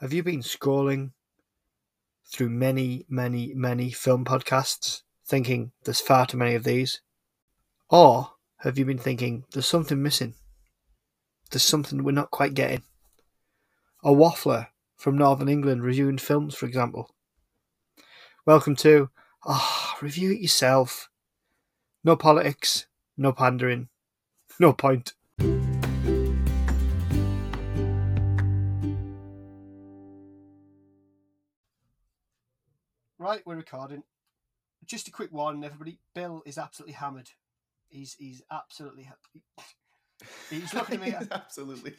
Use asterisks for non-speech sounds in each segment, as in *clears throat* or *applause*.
Have you been scrolling through many, many, many film podcasts thinking there's far too many of these? Or have you been thinking there's something missing? There's something we're not quite getting? A waffler from Northern England reviewing films, for example. Welcome to Ah, oh, review it yourself. No politics, no pandering, no point. Right, we're recording. Just a quick warning, everybody. Bill is absolutely hammered. He's he's absolutely ha- *laughs* he's looking at me. *laughs* absolutely.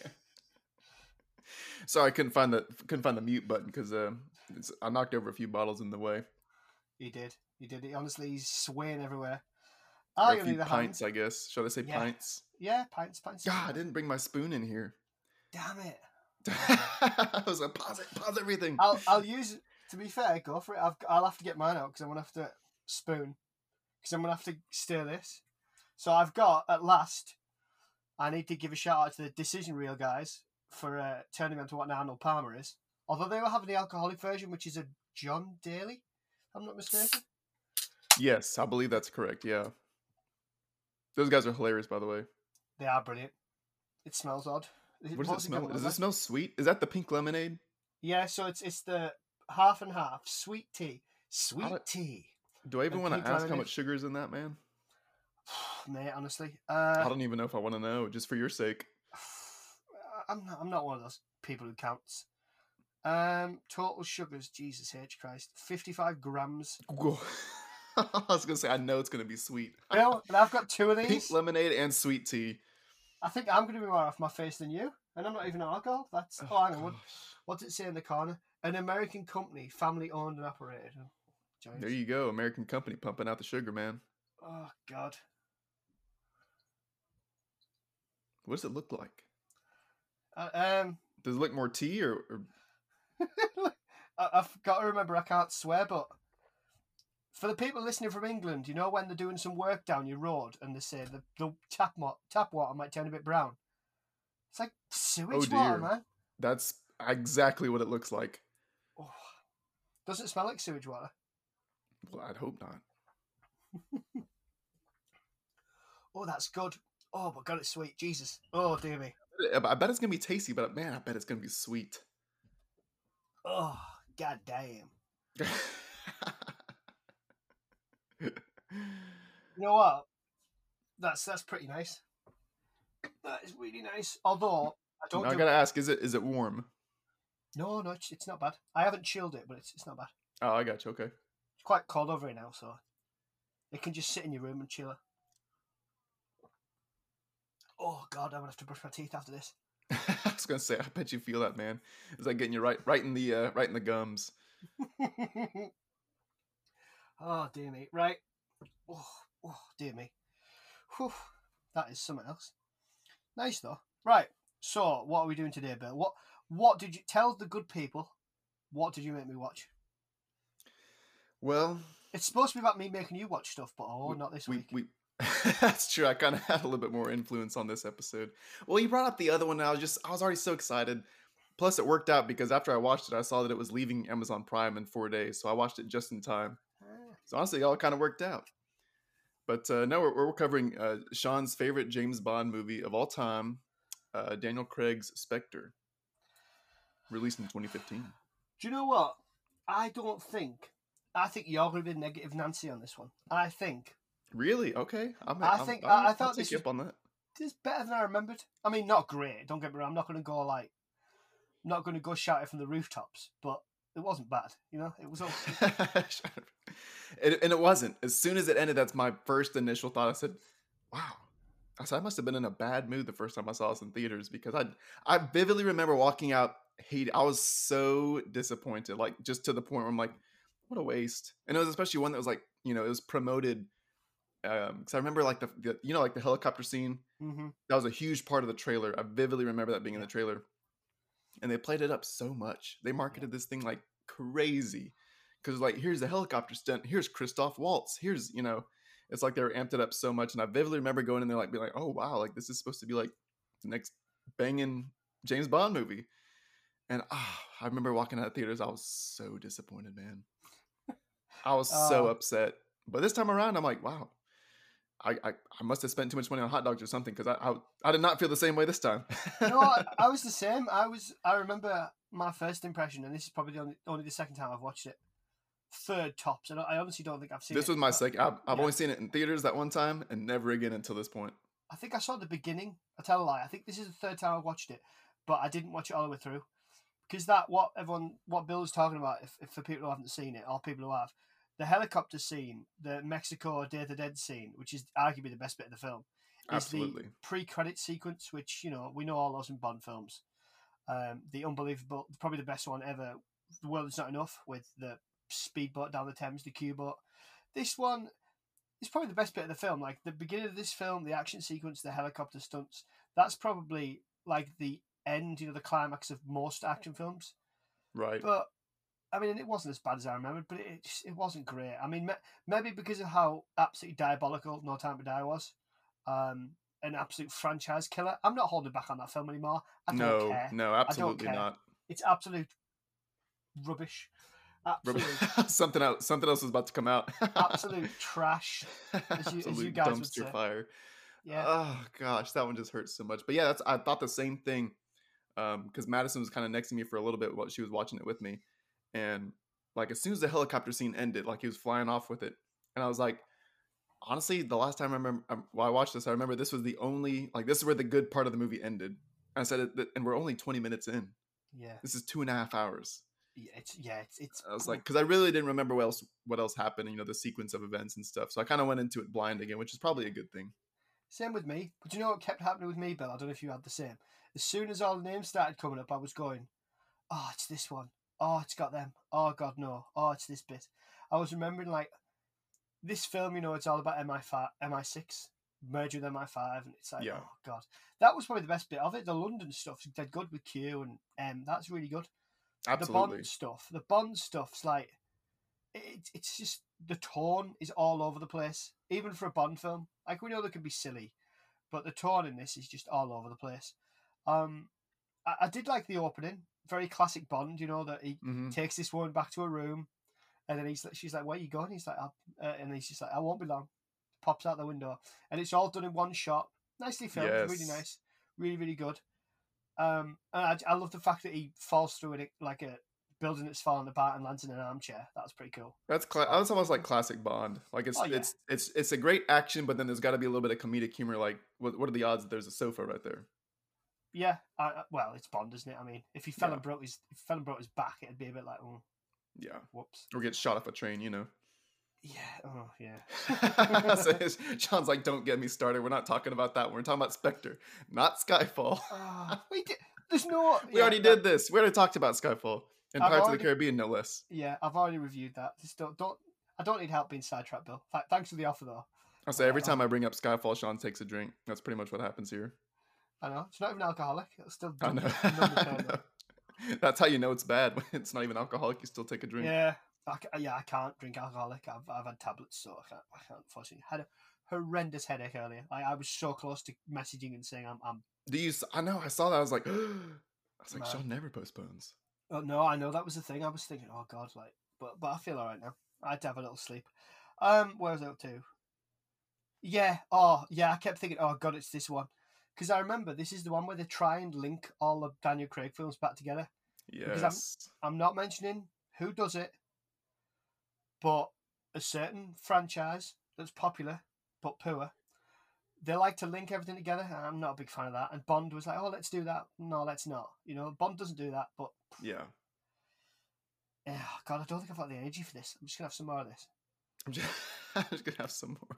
Sorry, I couldn't find the couldn't find the mute button because uh, I knocked over a few bottles in the way. He did. He did. He honestly, he's swaying everywhere. Or a few pints, hand. I guess. Should I say yeah. pints? Yeah, pints, pints. God, I didn't bring my spoon in here. Damn it. *laughs* I was like, pause it, pause everything. I'll, I'll use to be fair, go for it. I've, I'll have to get mine out because I'm gonna have to spoon because I'm gonna have to stir this. So I've got at last. I need to give a shout out to the Decision Reel guys for uh, turning me into what Arnold Palmer is. Although they were having the alcoholic version, which is a John Daly, I'm not mistaken. Yes, I believe that's correct. Yeah, those guys are hilarious, by the way. They are brilliant. It smells odd. What does it smell? Does it smell sweet? Is that the pink lemonade? Yeah, so it's it's the half and half. Sweet tea. Sweet tea. Do I even want to ask how much sugar is in that, man? *sighs* Mate, honestly. Uh, I don't even know if I want to know, just for your sake. *sighs* I'm not, I'm not one of those people who counts. Um, total sugars, Jesus H Christ, fifty-five grams. *laughs* I was gonna say, I know it's gonna be sweet. Bill, and I've got two of *laughs* these. Pink lemonade and sweet tea. I think I'm gonna be more off my face than you, and I'm not even alcohol. That's oh, oh hang on. What, what's it say in the corner? An American company, family owned and operated. Oh, there you go, American company pumping out the sugar, man. Oh God. What does it look like? Uh, um. Does it look more tea or? or... *laughs* I, have got to remember I can't swear, but for the people listening from England, you know when they're doing some work down your road and they say the, the tap, mo- tap water might turn a bit brown. It's like sewage oh water, man. That's exactly what it looks like. Does it smell like sewage water? Well, I'd hope not. *laughs* oh, that's good. Oh, but God, it's sweet. Jesus. Oh, dear me. I bet it's gonna be tasty, but man, I bet it's gonna be sweet. Oh, god damn. *laughs* you know what? That's that's pretty nice. That is really nice. Although I don't. I gotta ask: Is it is it warm? No, no, it's, it's not bad. I haven't chilled it, but it's it's not bad. Oh, I got you. Okay. It's quite cold over here now, so it can just sit in your room and chill. Oh God, I'm gonna have to brush my teeth after this. *laughs* I was gonna say, I bet you feel that, man. It's like getting you right, right in the, uh, right in the gums. *laughs* oh dear me, right? Oh, oh dear me. Whew. That is something else. Nice though. Right. So, what are we doing today, Bill? What what did you tell the good people? What did you make me watch? Well, it's supposed to be about me making you watch stuff, but oh, we, not this we, week. We, *laughs* that's true. I kind of had a little bit more influence on this episode. Well, you brought up the other one, and I was just I was already so excited. Plus, it worked out because after I watched it, I saw that it was leaving Amazon Prime in four days, so I watched it just in time. Ah. So honestly, it all kind of worked out. But uh, no, we're, we're covering uh, Sean's favorite James Bond movie of all time, uh, Daniel Craig's Spectre released in 2015. Do you know what? I don't think. I think you're going to be negative Nancy on this one. I think. Really? Okay. I'm, i think. I'm, I, I thought this was, on that. This better than I remembered. I mean, not great. Don't get me wrong. I'm not going to go like. I'm not going to go shout it from the rooftops, but it wasn't bad. You know, it was. Okay. *laughs* it, and it wasn't. As soon as it ended, that's my first initial thought. I said, "Wow." I said, I must have been in a bad mood the first time I saw this in theaters because I I vividly remember walking out hate. I was so disappointed, like just to the point where I'm like, what a waste. And it was especially one that was like, you know, it was promoted. Um, because I remember like the, the, you know, like the helicopter scene. Mm-hmm. That was a huge part of the trailer. I vividly remember that being in the trailer, and they played it up so much. They marketed this thing like crazy because like here's the helicopter stunt. Here's Christoph Waltz. Here's you know, it's like they were amped it up so much. And I vividly remember going in there like being like, oh wow, like this is supposed to be like the next banging James Bond movie And ah, I remember walking out of theaters, I was so disappointed, man. I was so Uh, upset. But this time around, I'm like, wow, I I, I must have spent too much money on hot dogs or something because I, I I did not feel the same way this time. no, I, I was the *laughs* same. I was. I remember my first impression, and this is probably the only, only the second time I've watched it. Third tops. I, don't, I honestly don't think I've seen this it. was my second. I've, I've yeah. only seen it in theaters that one time, and never again until this point. I think I saw the beginning. I tell a lie. I think this is the third time I've watched it, but I didn't watch it all the way through because that what everyone what Bill was talking about. If, if for people who haven't seen it or people who have, the helicopter scene, the Mexico Day of the Dead scene, which is arguably the best bit of the film, is Absolutely. the pre-credit sequence, which you know we know all those in Bond films. Um, the unbelievable, probably the best one ever. The world is not enough with the speedboat down the Thames, the Q boat. This one is probably the best bit of the film. Like the beginning of this film, the action sequence, the helicopter stunts. That's probably like the end, you know, the climax of most action films. Right. But I mean, it wasn't as bad as I remembered, but it just, it wasn't great. I mean, ma- maybe because of how absolutely diabolical No Time to Die was, um, an absolute franchise killer. I'm not holding back on that film anymore. I don't no, care. no, absolutely care. not. It's absolute rubbish. Rubber- Absolute, *laughs* something else. Something else is about to come out. absolute trash. as you- as you Absolute guys would dumpster say. fire. Yeah. Oh gosh, that one just hurts so much. But yeah, that's I thought the same thing. Um, because Madison was kind of next to me for a little bit while she was watching it with me, and like as soon as the helicopter scene ended, like he was flying off with it, and I was like, honestly, the last time I remember um, while I watched this, I remember this was the only like this is where the good part of the movie ended. I said it, and we're only twenty minutes in. yeah. This is two and a half hours. Yeah. It's yeah. It's it's. I was like, because I really didn't remember what else what else happened, you know, the sequence of events and stuff. So I kind of went into it blind again, which is probably a good thing. Same with me. But you know what kept happening with me, Bill? I don't know if you had the same. As soon as all the names started coming up, I was going, oh, it's this one. Oh, it's got them. Oh, God, no. Oh, it's this bit. I was remembering, like, this film, you know, it's all about MI5, MI6, merging with MI5, and it's like, Yeah. oh, God. That was probably the best bit of it. The London stuff, they're good with Q, and um, that's really good. Absolutely. The Bond stuff, the Bond stuff's like, it, it's just, the tone is all over the place, even for a Bond film. Like, we know they can be silly, but the tone in this is just all over the place. Um, I, I did like the opening, very classic Bond. You know that he hmm takes this woman back to her room, and then he's like, she's like, "Where you going?" He's like, uh, and he's just like, "I won't be long." Pops out the window, and it's all done in one shot. Nicely filmed, really nice, really really good. Um, and I, I love the fact that he falls through it like a building that's falling apart and lands in an armchair. That's pretty cool. That's cla- that's almost like classic Bond. Like it's Oh, yeah. it's it's it's a great action, but then there's got to be a little bit of comedic humor. Like what what are the odds that there's a sofa right there? Yeah, I, well, it's Bond, isn't it? I mean, if he fell Yeah. and broke his, if fell and broke his back, it'd be a bit like, oh, Yeah, whoops. or get shot off a train. You know. Yeah. Oh, yeah. *laughs* so Sean's like, don't get me started. We're not talking about that. We're talking about Spectre, not Skyfall. Ah, *laughs* we did. There's no. we yeah, already did this. We already talked about Skyfall and I've Pirates of the Caribbean, no less. Yeah, I've already reviewed that. Just don't, don't. I don't need help being sidetracked, Bill. Thanks for the offer, though. I say every Uh, time I bring up Skyfall, Sean takes a drink. That's pretty much what happens here. I know it's not even alcoholic. It's still. I know. done- done the I know. That's how you know it's bad. *laughs* When it's not even alcoholic, you still take a drink. Yeah, I, yeah. I can't drink alcoholic. I've, I've had tablets, so I can't. I can't. Unfortunately, had a horrendous headache earlier. I, I was so close to messaging and saying I'm. I'm Do you? I know. I saw that. I was like, *gasps* I was like. Sean never postpones. oh no, I know that was the thing. I was thinking, oh god, like, but but I feel all right now. I had to have a little sleep. Um, where was I up to? Yeah. Oh, yeah. I kept thinking, oh god, it's this one, because I remember this is the one where they try and link all the Daniel Craig films back together. Because I'm- Yes. I'm not mentioning who does it, but a certain franchise that's popular but poor. They like to link everything together, and I'm not a big fan of that. And Bond was like, "Oh, let's do that." No, let's not. You know, Bond doesn't do that. But Yeah. *sighs* God, I don't think I've got the energy for this. I'm just gonna have some more of this. I'm *laughs* just, I'm just gonna have some more.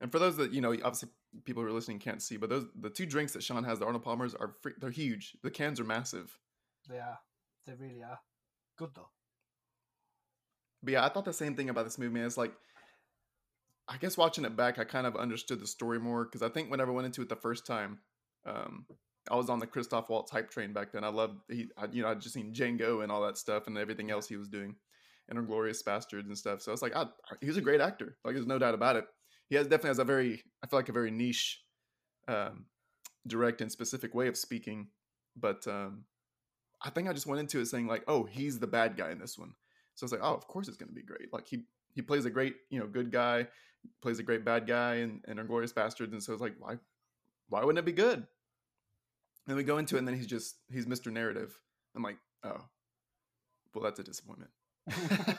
And for those that you know, obviously people who are listening can't see, but those the two drinks that Sean has, the Arnold Palmers, are free, they're huge. The cans are massive. They are. They really are. Good though. But yeah, I thought the same thing about this movie. Man. It's like, I guess watching it back, I kind of understood the story more because I think whenever I went into it the first time, um, I was on the Christoph Waltz hype train back then. I loved he, I, you know, I'd just seen Django and all that stuff and everything else he was doing, and Inglourious Basterds and stuff. So I was like, I, he was a great actor. Like, there's no doubt about it. He has definitely has a very, I feel like a very niche, um, direct and specific way of speaking. but um, I think I just went into it saying like, oh, he's the bad guy in this one. So I was like, oh, of course it's going to be great. Like he he plays a great you know good guy, plays a great bad guy, and and Inglourious Basterds, and so it's like why why wouldn't it be good? And we go into it, and then he's just he's Mr. Narrative. I'm like, oh, well, that's a disappointment. *laughs*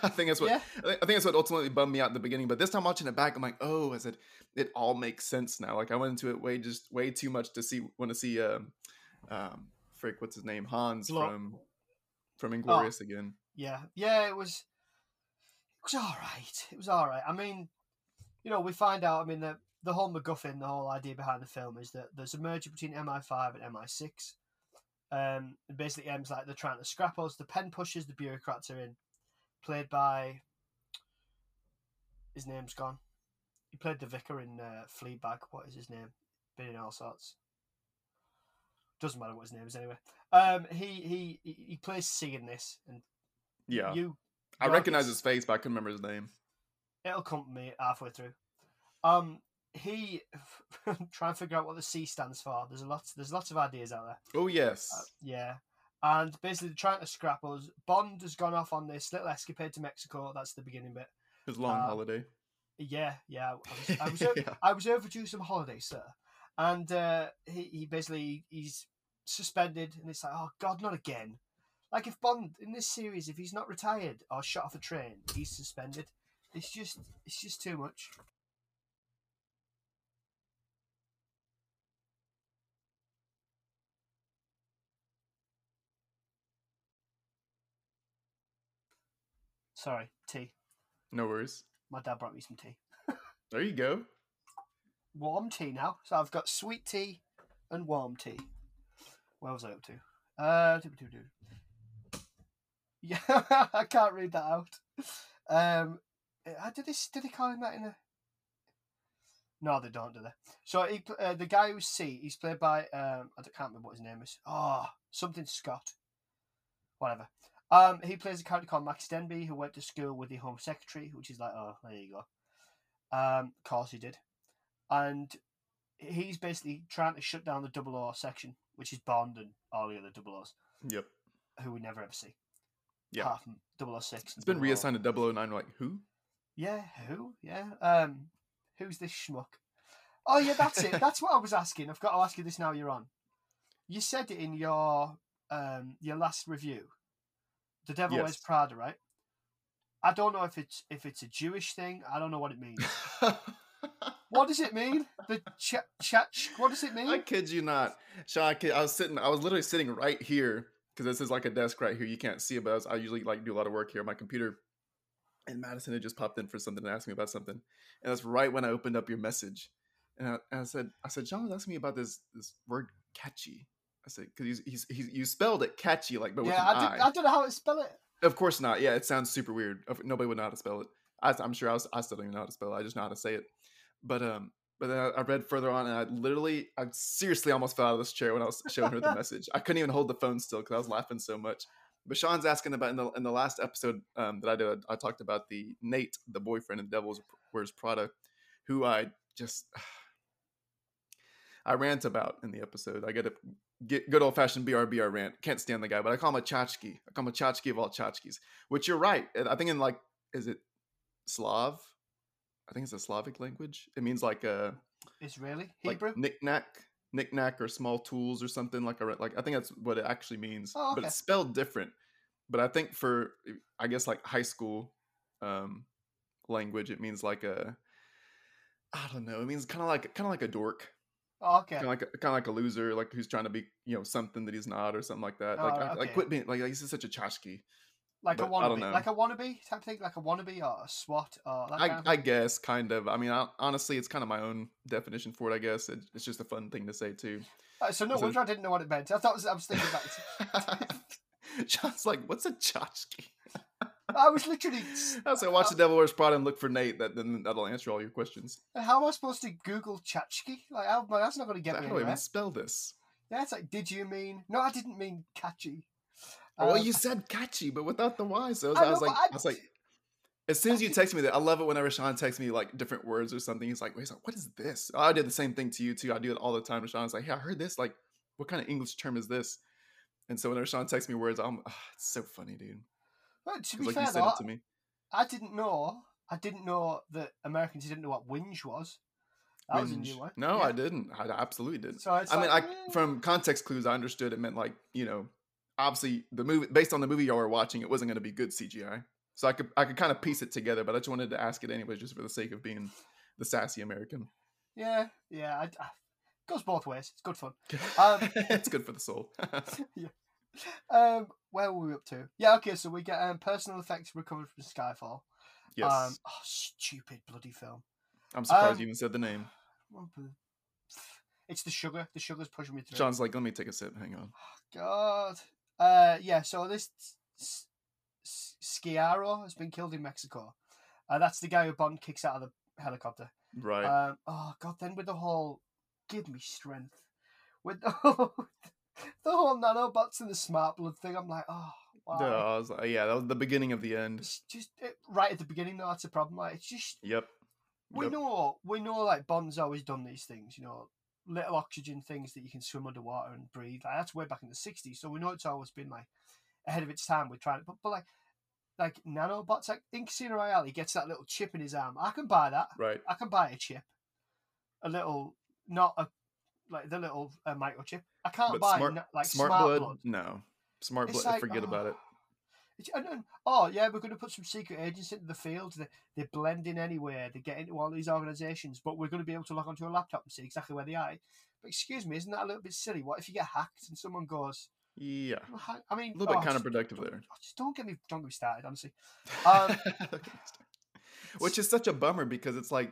I think that's what Yeah. I think that's what ultimately bummed me out in the beginning. But this time watching it back, I'm like, oh, I said it all makes sense now. Like I went into it way just way too much to see want to see um um frick what's his name Hans from from Inglourious again. Yeah, yeah, it was. It was all right. It was all right. I mean, you know, we find out. I mean, the the whole MacGuffin, the whole idea behind the film is that there's a merger between MI5 and MI6. Um, and basically, M's like they're trying to scrap us. The pen pushers, the bureaucrats are in, played by. His name's gone. He played the vicar in uh, Fleabag. What is his name? Been in all sorts. Doesn't matter what his name is anyway. Um, he he he plays C in this, and Yeah, you I recognize his face, but I couldn't remember his name. it'll come to me halfway through. Um, he *laughs* try and figure out what the C stands for. There's a lot. There's lots of ideas out there. Oh yes, Uh, yeah, and basically they're trying to scrap us. Bond has gone off on this little escapade to Mexico. That's the beginning bit. his long uh, holiday. Yeah, yeah. I was, I *laughs* was, Yeah. I was overdue some holiday, sir. And uh, he, he basically he's suspended, and it's like, oh God, not again. Like if Bond in this series, if he's not retired or shot off a train, he's suspended. It's just, it's just too much. Sorry, tea. No worries. My dad brought me some tea. *laughs* There you go. warm tea now. So I've got sweet tea and warm tea. Where was I up to? Uh, *laughs* yeah, I can't read that out. Um, uh, did they did they call him that in a? No, they don't, do they? So he, uh, the guy who's C, he's played by um, I can't remember what his name is. Oh, something Scott. Whatever. Um, he plays a character called Max Denbigh who went to school with the Home Secretary, which is like, oh, there you go. Um, of course he did and he's basically trying to shut down the double O section, which is Bond and all the other double O's, Yep. who we never ever see. Yeah. Apart from 006. It's been reassigned to 009. Like who? Yeah, who? Yeah. Um, who's this schmuck? Oh, yeah, that's it. *laughs* That's what I was asking. I've got to ask you this now you're on. You said it in your um your last review. The Devil Wears Yes. Prada, right? I don't know if it's if it's a Jewish thing. I don't know what it means. *laughs* what does it mean? The ch- ch- What does it mean? I kid you not, Sean. I, I was sitting. I was literally sitting right here because this is like a desk right here. You can't see it, but I, was, I usually like do a lot of work here on my computer. And Madison had just popped in for something and asked me about something, and that's right when I opened up your message, and I, and I said, I said, John was asking me about this this word catchy. I said because he's, he's he's you spelled it catchy like, but with yeah, I, I. did, I don't know how to spell it. Of course not. Yeah, it sounds super weird. Nobody would know how to spell it. I, I'm sure I, was, I still don't even know how to spell it. I just know how to say it. But um, but then I, I read further on, and I literally, I seriously almost fell out of this chair when I was showing her the message. I couldn't even hold the phone still because I was laughing so much. But Sean's asking about in the in the last episode um, that I did, I talked about the Nate, the boyfriend in Devil's Wears Prada, who I just *sighs* I rant about in the episode. I get get good old fashioned BRBR rant. Can't stand the guy, but I call him a tchotchke. I call him a tchotchke of all tchotchkes. Which you're right. I think in like, is it Slav? I think it's a Slavic language. It means like a Israeli, like Hebrew. knick-knack, knick-knack or small tools or something like a like. I think that's what it actually means, Oh, but it's spelled different. But I think for I guess like high school um, language, it means like a I don't know. It means kind of like kind of like a dork oh, okay. kind of like kind of like a loser, like who's trying to be you know something that he's not or something like that. Oh, like I- like quit being like, like he's such a tchotchke. like a but I don't wannabe, know. like a wannabe type thing, like a wannabe or a SWAT or that I, kind of I guess kind of. I mean, I, honestly, it's kind of my own definition for it. I guess it, it's just a fun thing to say too. Uh, so no wonder I didn't know what it meant. I thought was, I was thinking back. *laughs* John's like, what's a tchotchke? I was literally. *laughs* I say, watch the Devil Wears Prada and look for Nate. That then that'll answer all your questions. How am I supposed to Google Chachki? Like, how, well, that's not going to get How me do I even spell this? Yeah, it's like, did you mean? No, I didn't mean catchy. well, Um, you said catchy, but without the Y. So I I, was like, but I was like, as soon as you text me that, I love it whenever Sean texts me like different words or something. He's like, wait, he's like, what is this? Oh, I did the same thing to you too. I do it all the time. And Sean's like, hey, I heard this. Like, what kind of English term is this? And so whenever Sean texts me words, I'm oh, it's so funny, dude. Well, to be like fair, you sent though, it to me. I didn't know. I didn't know that Americans didn't know what whinge was. That was a new one. No, Yeah. I didn't. I absolutely didn't. So I mean, I eh. from context clues, I understood it meant like you know, obviously the movie based on the movie y'all were watching, it wasn't going to be good CGI. So I could I could kind of piece it together, but I just wanted to ask it anyways, just for the sake of being the sassy American. Yeah, yeah. I, I, goes both ways. It's good fun. *laughs* Um, it's good for the soul. *laughs* *laughs* Um, where were we up to? Yeah, okay. So we get um, personal effects recovered from Skyfall. yes, Um, oh, stupid bloody film. I'm surprised um, you even said the name. It's the sugar. The sugar's pushing me through. John's like, let me take a sip. Hang on. God. Uh, yeah. So this Sciarra has been killed in Mexico. Uh, that's the guy who Bond kicks out of the helicopter. Right. Um, oh God! Then with the whole "give me strength," with the *laughs* whole, *laughs* the whole nano nanobots and the smart blood thing, I'm like, oh wow. yeah, I was like, yeah, that was the beginning of the end. It's just it, right at the beginning. though, that's a problem. Like it's just Yep. we Yep. know we know like Bond's always done these things. You know, little oxygen things that you can swim underwater and breathe. Like, that's way back in the '60s. So we know it's always been like ahead of its time with trying. But but like like nanobots, like in Casino Royale, he gets that little chip in his arm. I can buy that. Right. I can buy a chip, a little, not a like the little uh, microchip. I can't But buy smart, na- like smart, smart, blood, blood. No. Smart It's blood. like, forget about it. *sighs* oh. And- and- oh yeah, we're going to put some secret agents into the field. They, they blend in anywhere. They get into all these organisations, but we're going to be able to log onto a laptop and see exactly where they are. But excuse me, isn't that a little bit silly? What if you get hacked and someone goes? Yeah. I mean, A little bit oh, just- counterproductive don't- there. Just don't get me, don't get me started. Honestly, *laughs* Um, Which is such a bummer because it's like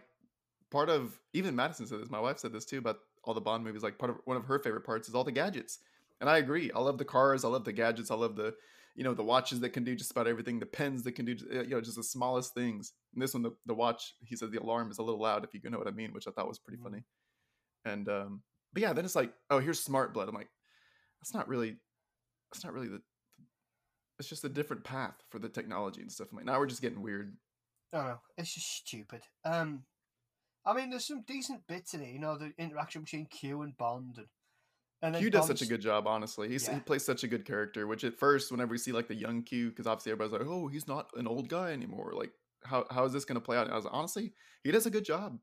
part of even Madison said this. My wife said this too about all the Bond movies. Like part of one of her favorite parts is all the gadgets, and I agree. I love the cars. I love the gadgets. I love the you know the watches that can do just about everything. The pens that can do uh, you know just the smallest things. And this one, the, the watch, he said the alarm is a little loud if you know what I mean, which I thought was pretty Mm. funny. And um, but yeah, then it's like oh here's smart blood. I'm like that's not really that's not really the it's just a different path for the technology and stuff. I'm like, now we're just getting weird. I don't know. It's just stupid. Um, I mean, there's some decent bits in it. You know, the interaction between Q and Bond, and and Q does such a good job, honestly. He's, Yeah. He plays such a good character. Which at first, whenever we see like the young Q, because obviously everybody's like, "Oh, he's not an old guy anymore." Like, how how is this going to play out? And I was like, honestly, he does a good job.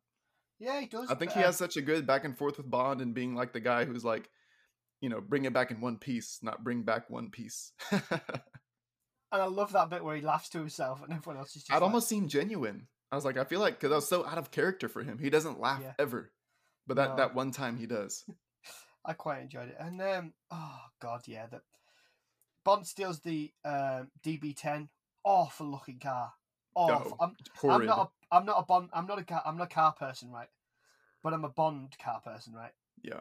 Yeah, he does. I think but, he has such a good back and forth with Bond and being like the guy who's like, you know, bring it back in one piece, not bring back one piece. *laughs* And I love that bit where he laughs to himself and everyone else is just. I'd like, almost seem genuine. I was like, I feel like because I was so out of character for him. He doesn't laugh Yeah. ever, but that No. that one time he does. *laughs* I quite enjoyed it. And um, oh god, yeah, that Bond steals the um, DB10. Awful looking car. Awful. Oh, I'm, I'm not a. I'm not a Bond. I'm not a car. I'm not a car person, right? But I'm a Bond car person, right? yeah,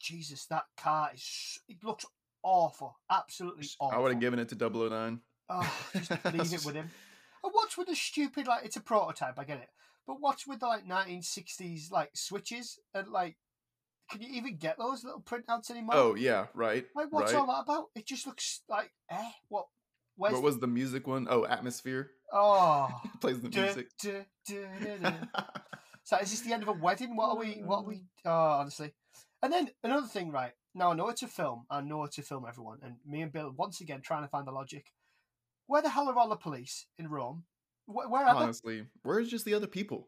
Jesus, that car is. It looks awful. Absolutely awful. I would have given it to 009. Oh, just leave it with him. *laughs* And what's with the stupid like? It's a prototype, I get it. But what's with the like 1960s like switches and like? Can you even get those little printouts anymore? Oh yeah, right. like what's right. all that about? It just looks like eh. What? Where's What was the music one? Oh, Atmosphere oh? *laughs* plays the duh, music. duh, duh. So is this the end of a wedding? What are we? What are we? *laughs* Oh, honestly. And then another thing, right? Now I know it's a film. I know it's a film, everyone. And me and Bill once again trying to find the logic. Where the hell are all the police in Rome? Where, where are Honestly, where's just the other people?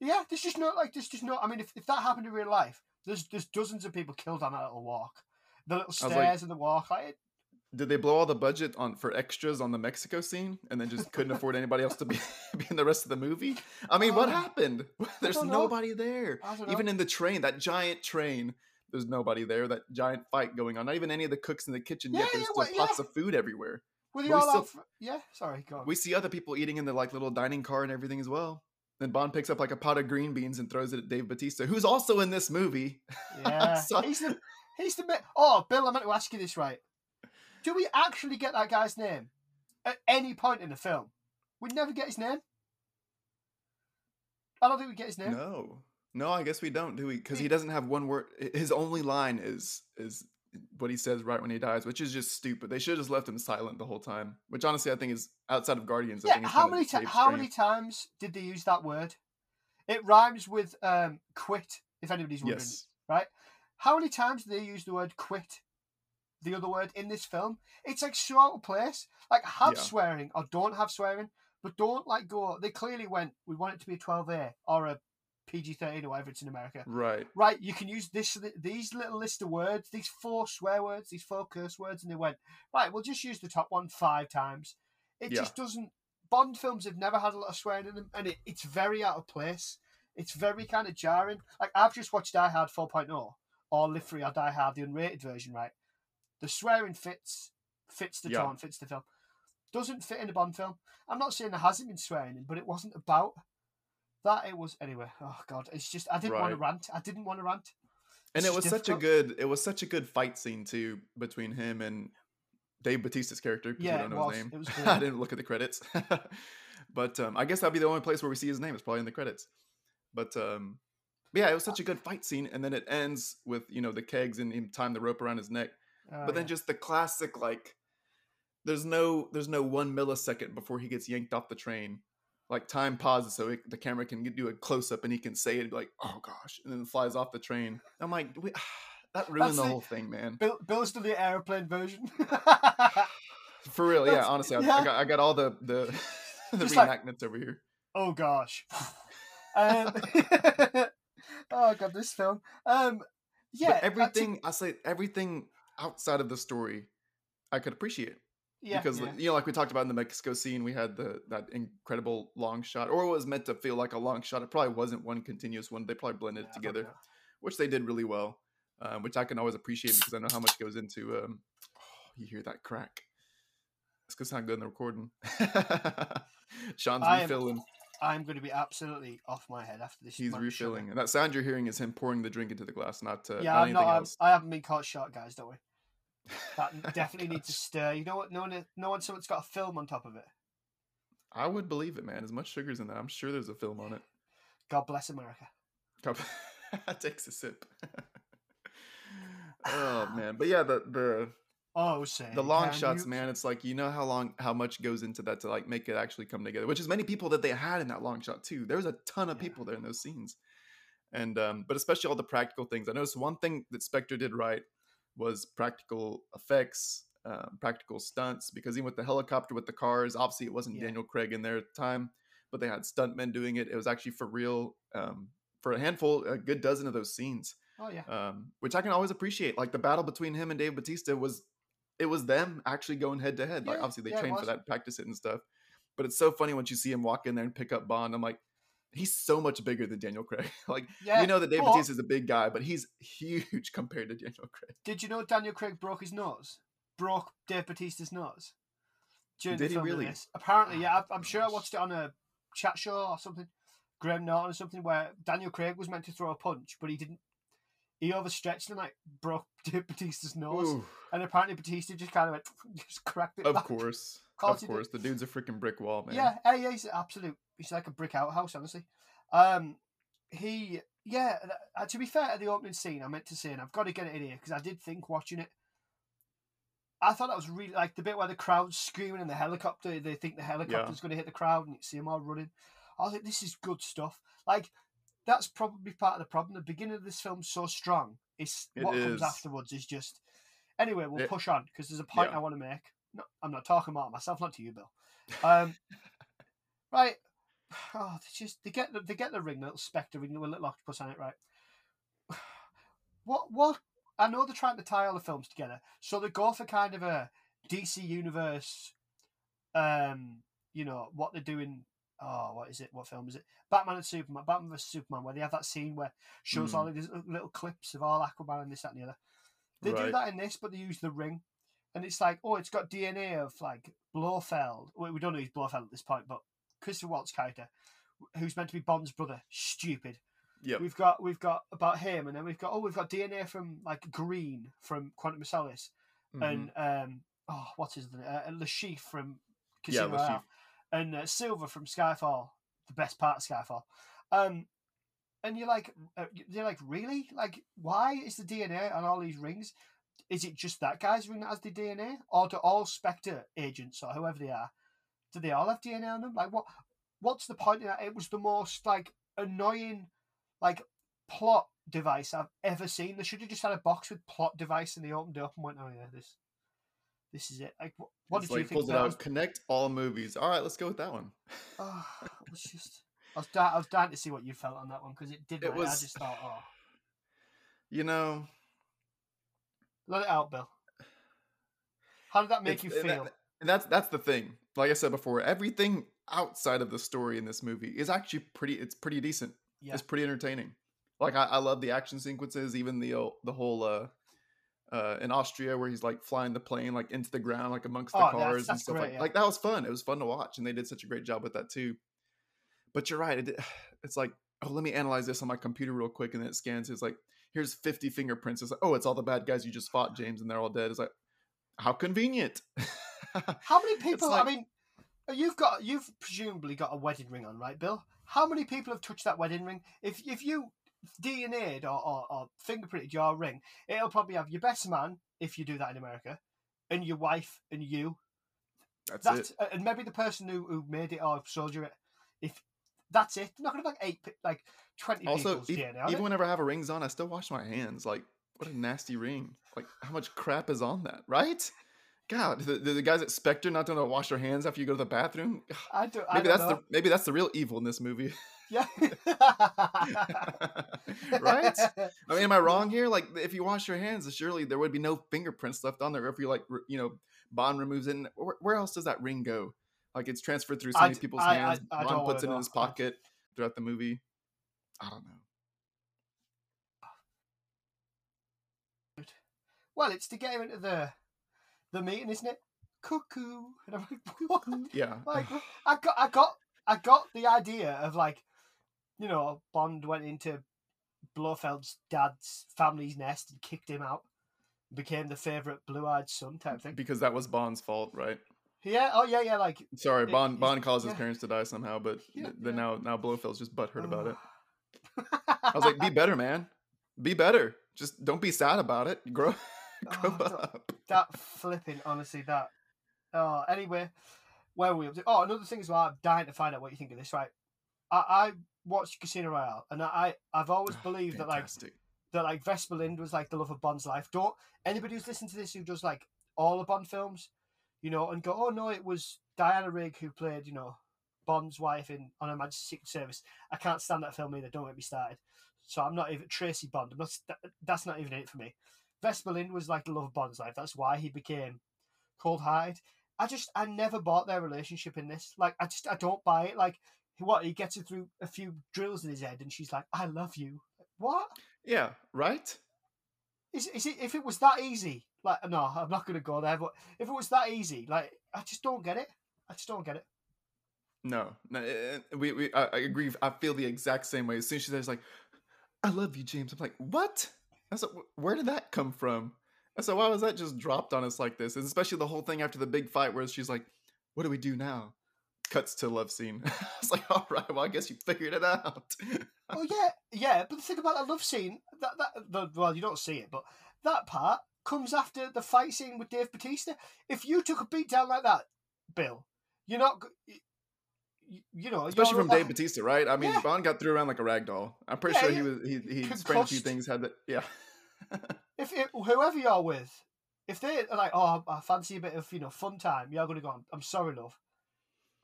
they? Yeah, there's just no like. There's just no. I mean, if, if that happened in real life, there's there's dozens of people killed on that little walk. The little stairs like- and the walk. Like, it, Did they blow all the budget on for extras on the Mexico scene and then just couldn't afford anybody else to be, *laughs* be in the rest of the movie? I mean, what Oh, happened? *laughs* There's nobody there. I don't know. Even in the train, that giant train, there's nobody there. That giant fight going on. Not even any of the cooks in the kitchen Yeah, yet. There's yeah, still what- pots yeah. of food everywhere. Were they but we all still- out for- Yeah, sorry, go on. We see other people eating in the like little dining car and everything as well. Then Bond picks up like a pot of green beans and throws it at Dave Batista, who's also in this movie. *laughs* Yeah, So- he's the he's the oh Bill. I meant to ask you this right. Do we actually get that guy's name at any point in the film? We never get his name. I don't think we get his name. No, no, I guess we don't, do we? Because he doesn't have one word. His only line is is what he says right when he dies, which is just stupid. They should have just left him silent the whole time. Which honestly, I think is outside of Guardians. I yeah, think how many Dave's how many times did they use that word? It rhymes with um, quit. If anybody's wondering, Yes, right? How many times did they use the word quit? the other word in this film. It's like so out of place. Like have Yeah. swearing or don't have swearing, but don't like go. They clearly went. We want it to be a twelve A or a PG thirteen or whatever it's in America. Right. Right, you can use this these little list of words, these four swear words, these four curse words, and they went right. We'll just use the top one five times. It Yeah. just doesn't. Bond films have never had a lot of swearing in them, and it, it's very out of place. It's very kind of jarring. Like I've just watched Die Hard 4.0 or Live Free or Die Hard, the unrated version. Right, the swearing fits fits the Yeah. tone, fits the film. Doesn't fit in a Bond film. I'm not saying there hasn't been swearing in, but it wasn't about that. It was anyway. Oh God, it's just I didn't want to rant. I didn't want to rant. And it was just such a good it was such a good fight scene too between him and Dave Batista's character. Yeah, don't know was. his name. It was *laughs* I didn't look at the credits. *laughs* but um, I guess that'd be the only place where we see his name. It's probably in the credits. But um, yeah, it was such a good fight scene, and then it ends with you know the kegs and him tying the rope around his neck. Oh, but then yeah. just the classic like, there's no there's no one millisecond before he gets yanked off the train. Like time pauses so it, the camera can do a close up and he can say it like, "Oh gosh," and then flies off the train. I'm like, we, *sighs* that ruined That's the whole thing, man. Bill, Bill's done the airplane version. *laughs* For real, yeah. That's- Honestly, I, yeah. I got I got all the the, *laughs* *laughs* the Just like- over here. oh gosh. Um, oh god, this film. Um, yeah, but everything I say, everything outside of the story, I could appreciate yeah, because yeah. you know, like we talked about in the Mexico scene, we had the that incredible long shot, or it was meant to feel like a long shot. It probably wasn't one continuous one. They probably blended it together, which they did really well, um, which I can always appreciate because I know how much goes into. Um, *sighs* you hear that crack? It's because I'm good in the recording. *laughs* Sean's I am- refilling. I'm going to be absolutely off my head after this. He's of sugar. refilling, and that sound you're hearing is him pouring the drink into the glass, not, uh, Yeah, not I'm anything not. I'm. I haven't been caught short, guys. Don't we? That *laughs* definitely needs to stir. You know what? No one, no one. Someone's got a film on top of it. I would believe it, man. As much sugar's in that, I'm sure there's a film on it. God bless America. *laughs* Takes a sip. *laughs* oh man, but yeah, the the Oh, say the long shots, you- man. It's like you know how long, how much goes into that to like make it actually come together. Which is many people that they had in that long shot too. There was a ton of Yeah. people there in those scenes, and um, but especially all the practical things. I noticed one thing that Spectre did right was practical effects, uh, practical stunts. Because even with the helicopter, with the cars, obviously it wasn't Yeah. Daniel Craig in there at the time, but they had stuntmen doing it. It was actually for real. Um, for a handful, a good dozen of those scenes Oh yeah. um, which I can always appreciate. Like the battle between him and Dave Batista was, it was them actually going head to head. Like obviously they yeah, trained for that, practice it and stuff. But it's so funny once you see him walk in there and pick up Bond. I'm like, he's so much bigger than Daniel Craig. *laughs* like Yeah. you know that Dave Batista is a big guy, but he's huge *laughs* compared to Daniel Craig. Did you know Daniel Craig broke his nose? Broke Dave Batista's nose. During Did the he really? This. Apparently, yeah. Oh, I- I'm sure I watched it on a chat show or something. Graham Norton or something where Daniel Craig was meant to throw a punch, but he didn't. He overstretched and like broke *laughs* Dave Batista's nose, Ooh, and apparently Batista just kind of went, just cracked it. of back. course, course of course, the dude's a freaking brick wall, man. Yeah, yeah, yeah, he's absolute. He's like a brick outhouse, honestly. Um, he, yeah. Uh, to be fair, at the opening scene, I meant to say, and I've got to get it in here because I did think watching it. I thought that was really like the bit where the crowd's screaming in the helicopter. They think the helicopter's going to hit the crowd, and you see them all running. I was like, this is good stuff. Like, that's probably part of the problem. The beginning of this film's so strong. It's It what is. comes afterwards is just. Anyway, we'll It- push on because there's a point yeah. I want to make. No, I'm not talking about myself, not to you, Bill. Um, *laughs* right. *sighs* Oh, they just they get the they get the ring, the little spectre ring with a little octopus on it, right? *sighs* What what? I know they're trying to tie all the films together, so they go for kind of a DC universe. Um, you know what they're doing. Oh, what is it? What film is it? Batman and Superman. Batman vs Superman, where they have that scene where shows Mm. all these little clips of all Aquaman and this, that, and the other. They do that in this, but they use the ring, and it's like, oh, it's got DNA of like Blofeld. We, we don't know he's Blofeld at this point, but Christopher Waltz character, who's meant to be Bond's brother, stupid. Yeah. We've got we've got about him, and then we've got oh, we've got DNA from like Greene from Quantum of Solace, Mhm. and um, oh, what's his name? Uh, Le Chiffre from Casino. Royale, and uh, Silva from Skyfall, the best part of Skyfall. Um, and you're like, uh, you're like, really? Like, why is the DNA on all these rings? Is it just that guy's ring that has the DNA, or do all Spectre agents or whoever they are, do they all have DNA on them? Like, what? What's the point of that? It was the most like annoying, like plot device I've ever seen. They should have just had a box with plot device, and they opened it up and went, "Oh yeah, this, this is it." Like, wh- what It's did like you think? pulls it about out. Connect all movies. All right, let's go with that one. Oh, it was just. I was, dying, I was dying to see what you felt on that one because it did. It I was- just thought, oh, *sighs* You know, let it out, Bill. How did that make it's- you and that- feel? and that's that's the thing. Like I said before, everything outside of the story in this movie is actually pretty. It's pretty decent. Yeah, It's pretty entertaining. Like I, I love the action sequences, even the the whole uh, uh, in Austria where he's like flying the plane like into the ground, like amongst the Oh, that's- cars and stuff great, like yeah. like that was fun. It was fun to watch, and they did such a great job with that too. But you're right. It, *sighs* it's like oh, let me analyze this on my computer real quick, and then it scans. It's like here's 50 fingerprints. It's like oh, it's all the bad guys you just fought, James, and they're all dead. It's like how convenient. *laughs* How many people? like- I mean, you've got you've presumably got a wedding ring on, right, Bill? How many people have touched that wedding ring? If if you DNA'd or, or, or fingerprinted your ring, it'll probably have your best man if you do that in America, and your wife and you. That's, That's it. and maybe the person who, who made it or sold you it. If that's it, they're not gonna have like eight, like twenty Also, e- DNA. even whenever I have a rings on, I still wash my hands. Like, what a nasty ring. Like, how much crap is on that, right? God, the, the, guys at Spectre not going to wash their hands after you go to the bathroom. I don't. I Maybe that's know. the maybe that's the real evil in this movie, yeah. *laughs* right? I mean, am I wrong here? Like, if you wash your hands, surely there would be no fingerprints left on there. If you like, you know, Bond removes it. and Where, where else does that ring go? Like, it's transferred through so many d- people's I- I- hands. I Bond puts it in his pocket throughout the movie. I don't know. Well, it's to get him into the the meeting, isn't it? Cuckoo. *laughs* And I'm like, *laughs* what? Yeah. Like, *laughs* I got, I got, I got the idea of like, you know, Bond went into Blofeld's dad's family's nest and kicked him out, became the favorite blue-eyed son type thing. because that was Bond's fault, right? Yeah. Oh yeah, yeah. Like, Sorry, Bond. Bond caused his yeah. parents to die somehow, but *laughs* Yeah, th- then yeah. now now Blofeld's just butthurt about it. I was like, be better, *laughs* man. Be better. Just don't be sad about it. Grow, *laughs* grow Oh, up. that flipping honestly that oh anyway where were we up to? oh another thing as well i'm dying to find out what you think of this right i, I watched casino royale and i i've always believed that like that like vesper lynd was like the love of bond's life don't anybody who's listening to this who does like all the bond films you know and go oh no it was diana rigg who played you know bond's wife in on her majesty's secret service. I can't stand that film either don't get me started. So i'm not even tracy bond i'm not that's not even it for me. Vesper lynd was like the love of bond's life that's why he became cold hearted i just i never bought their relationship in this like i just i don't buy it like what he gets it through a few drills in his head and she's like i love you. What? Yeah, right. is, is it if it was that easy like no i'm not going to go there but if it was that easy like i just don't get it i just don't get it No, no. We, we I, I agree. I feel the exact same way. As soon as she says like, "I love you, James," I'm like, "What?" I said, "Wh- "Where did that come from?" I said, "Why was that just dropped on us like this?" And especially the whole thing after the big fight, where she's like, "What do we do now?" Cuts to love scene. *laughs* I was like, "All right, well, I guess you figured it out." oh yeah yeah but the thing about that love scene that that the, well you don't see it but that part comes after the fight scene with dave batista if you took a beat down like that bill you're not go- y- y- you know especially from a- Dave Batista, right? I mean, Yeah. Bond got threw around like a rag doll. I'm pretty Yeah, sure he was he he sprained a few things. Had that, yeah. if it, whoever you're with, if they're like, oh, I fancy a bit of you know fun time, you're gonna go. I'm, I'm sorry, love.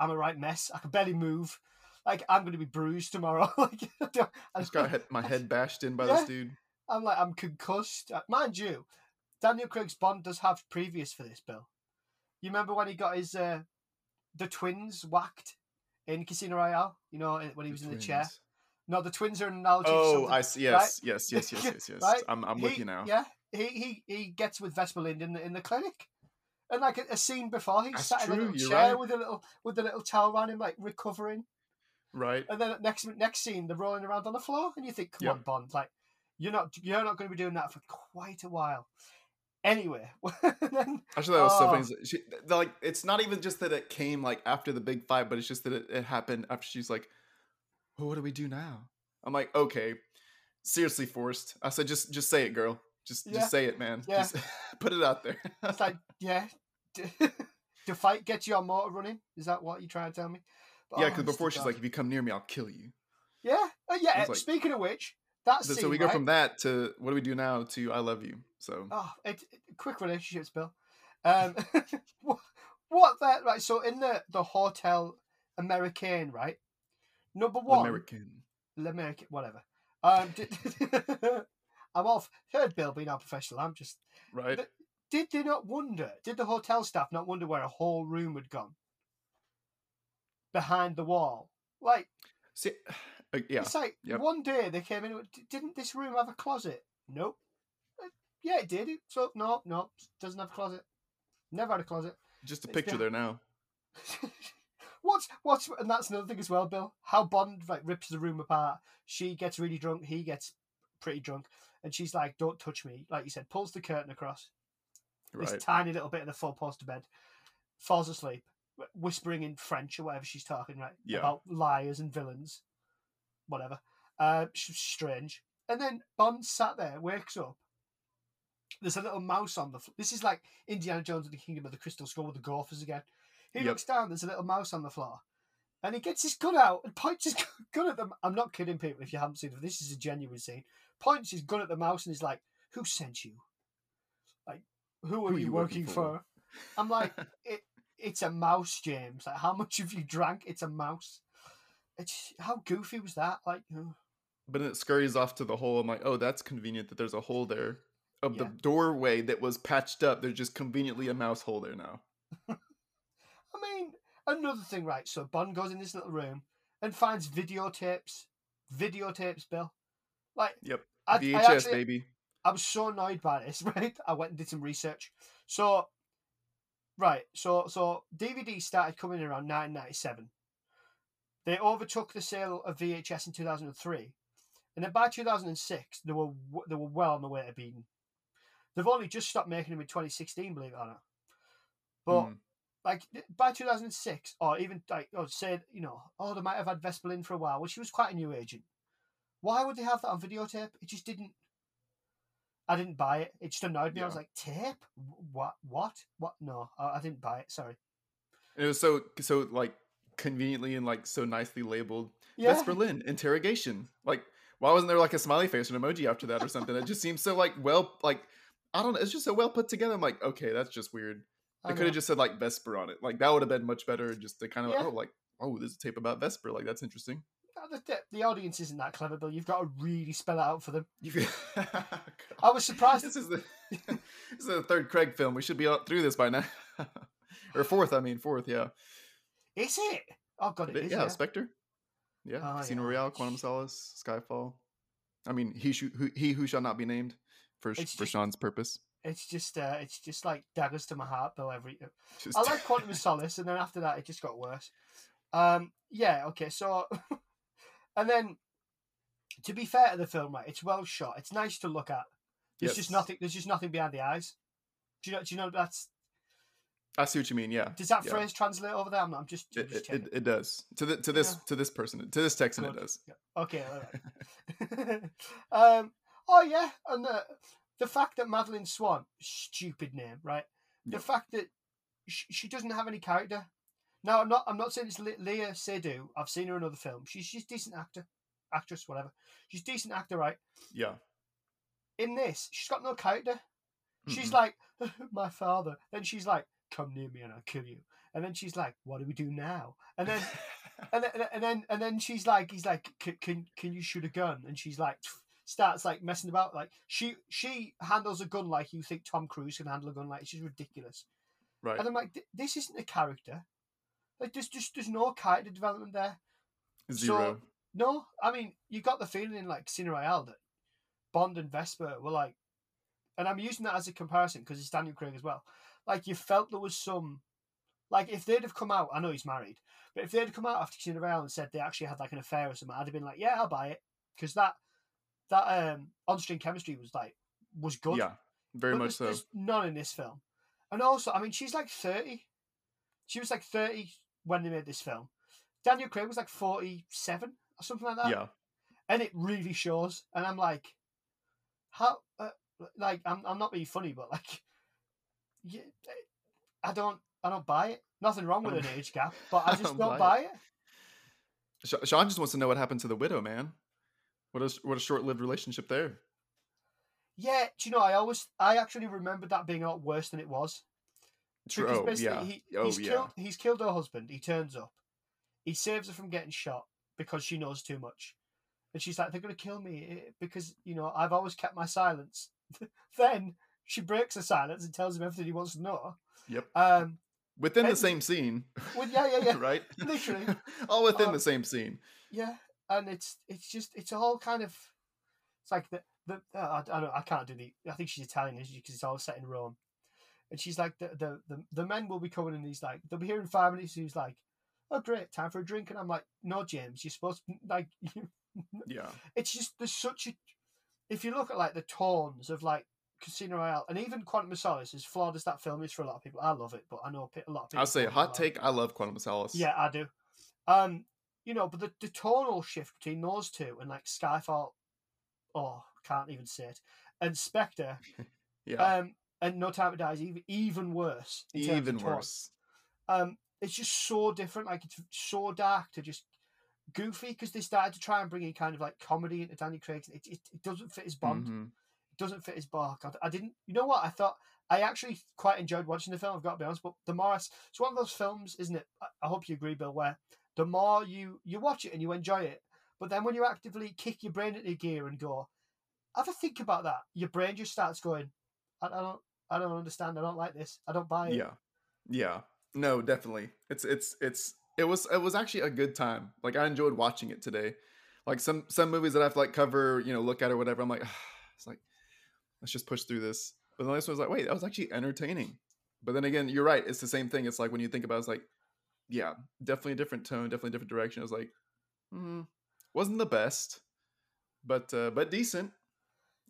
I'm a right mess. I can barely move. Like I'm gonna be bruised tomorrow. *laughs* like I I just got my head bashed in by Yeah. this dude. I'm like I'm concussed. Uh, Mind you, Daniel Craig's Bond does have previous for this, Bill. You remember when he got his uh, the twins whacked in Casino Royale? You know when he was in the chair. No, the twins are an analogy. to Oh. I see. Yes, yes, yes, yes, yes, *laughs* yes. Right? I'm I'm with you now. Yeah, he he he gets with Vesper Lynd in the in the clinic, and like a, a scene before, he's That's sat in a little chair right. with a little with a little towel around him, like recovering. Right. And then next next scene, they're rolling around on the floor, and you think, "Come Yep. on, Bond! Like you're not you're not going to be doing that for quite a while." Anyway, *laughs* then, Actually, that was so Oh. funny. She, like, it's not even just that it came like after the big fight, but it's just that it, it happened after she's like, well, "What do we do now?" I'm like, "Okay, seriously, forced." I said, "Just, just say it, girl. Just, Yeah. just say it, man. Yeah. Just *laughs* put it out there." it's like, yeah, *laughs* the fight gets your motor running. Is that what you're trying to tell me? But, yeah, oh, because honest before she's God. like, "If you come near me, I'll kill you." Yeah, uh, yeah. Like- Speaking of which, that So, scene, so we go right? from that to what do we do now to I love you. So Oh, it, it- quick relationships, Bill. Um, *laughs* what, what that right? So in the the hotel American, right? Number one, American. American, whatever. Um, did, *laughs* I'm off. Heard Bill being our professional. I'm just. Right? Did they not wonder? Did the hotel staff not wonder where a whole room had gone behind the wall? Like See, uh, yeah. it's like Yep. one day they came in. and went, "D- Didn't this room have a closet? Nope. Uh, Yeah, it did. So no, no, doesn't have a closet. Never had a closet. Just a it's picture down- there now. *laughs* what's what's and that's another thing as well, Bill. How Bond like rips the room apart. She gets really drunk. He gets pretty drunk, and she's like, "Don't touch me," like you said. Pulls the curtain across Right. this tiny little bit of the four poster bed. Falls asleep, whispering in French or whatever she's talking, right? Yeah. About liars and villains, whatever. Uh, strange. And then Bond sat there, wakes up. There's a little mouse on the. floor. this is like Indiana Jones and the Kingdom of the Crystal Skull with the Gophers again. He Yep. looks down. There's a little mouse on the floor, and he gets his gun out and points his *laughs* gun at them. I'm not kidding, people. If you haven't seen it, this is a genuine scene. Points his gun at the mouse and he's like, "Who sent you? Like, who are Who are you, you working, working for? for?" I'm like, *laughs* it. It's a mouse, James. Like, how much have you drank? It's a mouse. It's how goofy was that? Like, oh, but it scurries off to the hole. I'm like, oh, that's convenient that there's a hole there. Of Yeah. the doorway that was patched up, there's just conveniently a mouse hole there now. *laughs* I mean, another thing, right? So Bond goes in this little room and finds videotapes. Videotapes, Bill. Like, Yep. I, I VHS, actually, baby. I was so annoyed by this, *laughs* right? I went and did some research. So, right, so so DVD started coming around 1997. They overtook the sale of VHS in 2003, and then by 2006 they were they were well on the way to being. They've only just stopped making them in 2016, believe it or not. But Mm. like by 2006, or even like or said, you know, oh, they might have had Vespa in for a while. Well, she was quite a new agent. Why would they have that on videotape? It just didn't. I didn't buy it. It just annoyed me. I was Yeah. like, tape? What? What? What? No, I, I didn't buy it. Sorry. It was so so like conveniently and like so nicely labeled. Yeah. Vesper Lynd, interrogation. Like, why wasn't there like a smiley face or an emoji after that or something? It just seems so like well like I don't know, it's just so well put together. I'm like, okay, that's just weird. I They could have just said like Vesper on it. Like that would have been much better. Just to kind of Yeah. oh like oh there's a tape about Vesper. Like that's interesting. The, the, the audience isn't that clever, Bill. You've got to really spell it out for them. *laughs* I was surprised. this is the *laughs* this is the third Craig film. We should be through this by now. *laughs* or fourth, I mean fourth, yeah. Is it? Oh god, it But is. yeah, Yeah. Spectre. Yeah, Oh, Casino yeah. Royale, Quantum Solace, Skyfall. I mean, he sh- who he who shall not be named for It's for just- Sean's purpose. It's just, uh, it's just like daggers to my heart, Bill. Every Just- I like Quantum *laughs* Solace, and then after that, it just got worse. Um, yeah, okay, so, *laughs* and then, to be fair to the film, right, it's well shot. It's nice to look at. There's just nothing. There's just nothing behind the eyes. Do you know? Do you know that's? I see what you mean. Yeah, Does that yeah. phrase translate over there? I'm, I'm just. I'm It, just it, it, it does to the to this Yeah. to this person to this Texan it does. Okay. All right. *laughs* um. Oh yeah, and the the fact that Madeleine Swann, stupid name, right? The Yep. fact that she, she doesn't have any character. Now I'm not. I'm not saying it's Le- Léa Seydoux. I've seen her in other films. She's she's decent actor, actress, whatever. She's decent actor, right? Yeah, In this, she's got no character. She's Mm-mm. like *laughs* my father. Then she's like, "Come near me and I'll kill you." And then she's like, "What do we do now?" And then *laughs* and then and then and then she's like, he's like, "Can can you shoot a gun?" And she's like, starts like messing about. Like she she handles a gun like you think Tom Cruise can handle a gun. Like she's ridiculous. right. And I'm like, this isn't a character. Like there's just there's no character development there. Zero. No, I mean you got the feeling in like Casino Royale that Bond and Vesper were like, and I'm using that as a comparison because it's Daniel Craig as well. Like you felt there was some, like if they'd have come out, I know he's married, but if they'd have come out after Casino Royale and said they actually had like an affair or something, I'd have been like, yeah, I'll buy it because that that um on-screen chemistry was like was good. yeah, very But much there's, so. There's none in this film. And also, I mean, she's like 30. She was like 30 when they made this film. Daniel Craig was like 47 or something like that. Yeah, And it really shows. And I'm like, how, uh, like, I'm, I'm not being funny, but like, yeah, I don't, I don't buy it. Nothing wrong with an age gap, but *laughs* I I just don't don't buy it. Sh- Sean just wants to know what happened to the widow, man. What a what a short lived relationship there. Yeah, do you know? I always, I actually remembered that being a lot worse than it was. True. Oh yeah. he, oh he's yeah. killed. He's killed her husband. He turns up. He saves her from getting shot because she knows too much, and she's like, "They're gonna kill me eh, because you know I've always kept my silence." *laughs* then she breaks the silence and tells him everything he wants to know. Yep. Um, Within the same scene. well, yeah, yeah, *laughs* yeah, right. literally. *laughs* All within Um, the same scene. yeah, and it's it's just it's all kind of it's like the the uh, I, I don't I can't do the I think she's Italian because it's all set in Rome, and she's like the, the the the men will be coming and he's like they'll be here in five minutes. He's like, oh great, time for a drink, and I'm like, no, James, you're supposed to, *laughs* like Yeah. it's just there's such a if you look at like the tones of like Casino Royale and even Quantum of Solace, as flawed as that film is for a lot of people, I love it, but I know a lot of people. I'll say hot love it. take. I love Quantum of Solace. Yeah, I do. Um, you know, but the, the tonal shift between those two and like Skyfall, oh, can't even say it, and Spectre, *laughs* Yeah. um, and No Time to Die is even even worse. in terms of Even worse. Um, it's just so different. Like it's so dark to just goofy because they started to try and bring in kind of like comedy into Danny Craig. It it, it doesn't fit his Bond. Mhm. Doesn't fit his bark. I, I didn't. You know what? I thought I actually quite enjoyed watching the film. I've got to be honest. But the more it's, it's one of those films, isn't it? I, I hope you agree, Bill. Where the more you you watch it and you enjoy it, but then when you actively kick your brain into gear and go, have a think about that. Your brain just starts going. I, I don't. I don't understand. I don't like this. I don't buy it. Yeah. Yeah. No, definitely. It's it's it's it was it was actually a good time. Like I enjoyed watching it today. Like some some movies that I have to like cover, you know, look at or whatever. I'm like, *sighs* it's like let's just push through this. But the next one was like, wait, that was actually entertaining. But then again, you're right. It's the same thing. It's like when you think about, it, it's like, yeah, definitely a different tone, definitely a different direction. I was like, hmm, wasn't the best, but uh, but decent.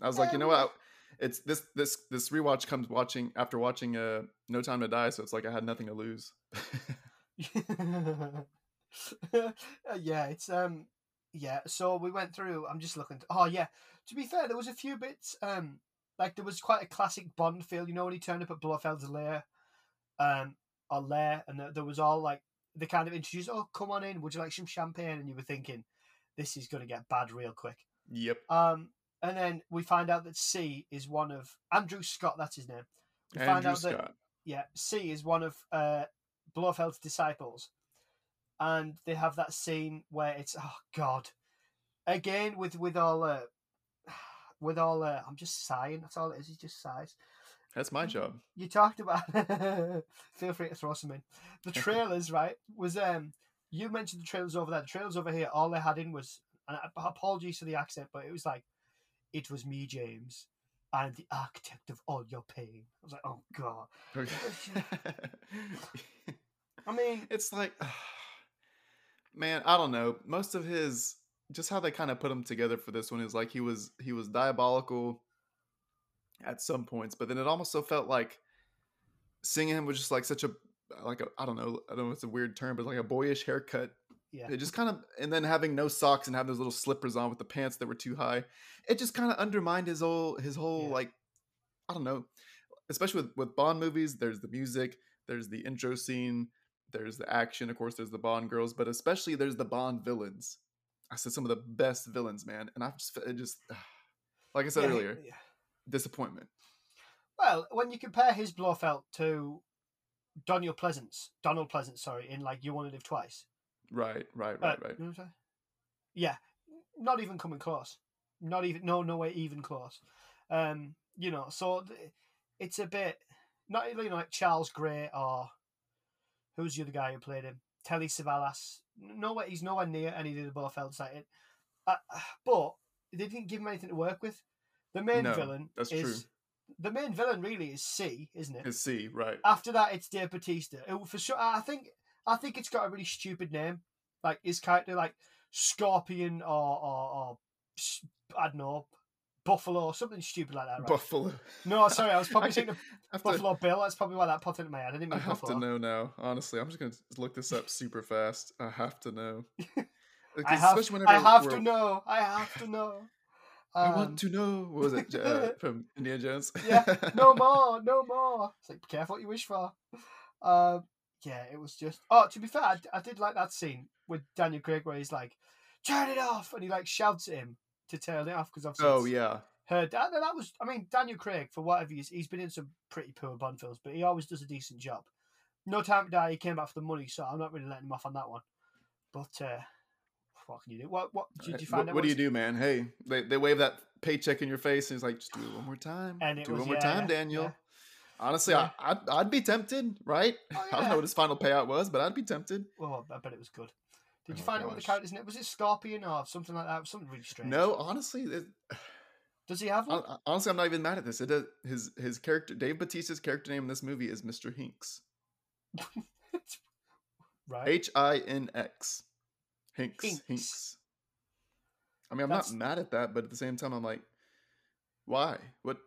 I was like, you know what? It's this this this rewatch comes watching after watching uh No Time to Die, so it's like I had nothing to lose. *laughs* Uh, yeah, it's um, yeah. So we went through. I'm just looking. oh yeah. To be fair, there was a few bits. Um, like there was quite a classic Bond feel. You know when he turned up at Blofeld's lair, um, or lair, and there, there was all like they kind of introduced. Oh, come on in. Would you like some champagne? And you were thinking, this is going to get bad real quick. yep. Um, and then we find out that C is one of Andrew Scott. That's his name. We find Andrew out that Scott. yeah, C is one of uh, Blofeld's disciples, and they have that scene where it's oh god, again with with all uh, with all uh, I'm just sighing. That's all it is. He just sighs. That's my job. You talked about. *laughs* feel free to throw some in. The *laughs* trailers, right? Was um you mentioned the trailers over there. The trailers over here. All they had in was and I- apologies for the accent, but it was like it was me, James. I'm the architect of all your pain. I was like, oh god. *laughs* I mean, it's like *sighs* man i don't know most of his just how they kind of put him together for this one is like he was he was diabolical at some points but then it almost so felt like seeing him was just like such a like a i don't know i don't know if it's a weird term but like a boyish haircut yeah. it just kind of and then having no socks and having those little slippers on with the pants that were too high it just kind of undermined his whole his whole Yeah. like i don't know especially with with bond movies there's the music there's the intro scene there's the action of course there's the bond girls but especially there's the bond villains i said some of the best villains man and i just it just *sighs* like i said Yeah, earlier yeah. disappointment Well, when you compare his Blofeld to Donald Pleasence, Donald Pleasence, sorry, in like You Want to Live Twice. right right Uh, right right you know what I'm? Yeah, not even coming close. Not even no no way even close. Um, you know, so th- it's a bit not you know like Charles Gray or who's the other guy who played him? Telly Savalas. Nowhere, he's nowhere near any of the Blofelds like it. Uh, *sighs* but they didn't give him anything to work with. The main No, villain that's is true. the main villain really is C, isn't it? his c right After that, it's Dave Bautista. Who for sure, I think I think it's got a really stupid name. Like his character, like Scorpion or or, or I don't know, Buffalo or something stupid like that. Right? buffalo no, sorry, I was probably *laughs* I thinking of I have to- Buffalo Bill. That's probably why that popped into my head. I didn't I have Buffalo. to know now. Honestly, I'm just gonna look this up super fast. I have to know. *laughs* I have, I have to know. I have to know. *laughs* I Um, want to know. What was it uh, from Indiana Jones? yeah, no more, no more. It's like, be careful what you wish for. Um, yeah, it was just. Oh, to be fair, I, I did like that scene with Daniel Craig where he's like, "Turn it off," and he like shouts at him to turn it off because obviously. Oh yeah, Her that, that was. I mean, Daniel Craig for whatever he's he's been in some pretty poor Bond films, but he always does a decent job. No Time to Die, he came back for the money, so I'm not really letting him off on that one. But uh, what can you do? What what did Right. you find what, out? what do you do, man? Hey, they, they wave that paycheck in your face, and he's like, just do it one more time. And it do it was- one more time, yeah, Daniel. yeah. Honestly, Yeah. I, I'd, I'd be tempted, right? Oh, I don't know what his final payout was, but I'd be tempted. Well, I bet it was good. Did you Oh, find out what the character's name was? It Scorpion or something like that? Something really strange. No, honestly, it, Does he have one? honestly, I'm not even mad at this. It is, his his character, Dave Bautista's character name in this movie is Mr. Hinx. *laughs* right. H I N X. Hinx. Hinx. I mean, I'm That's- not mad at that, but at the same time, I'm like, why? What?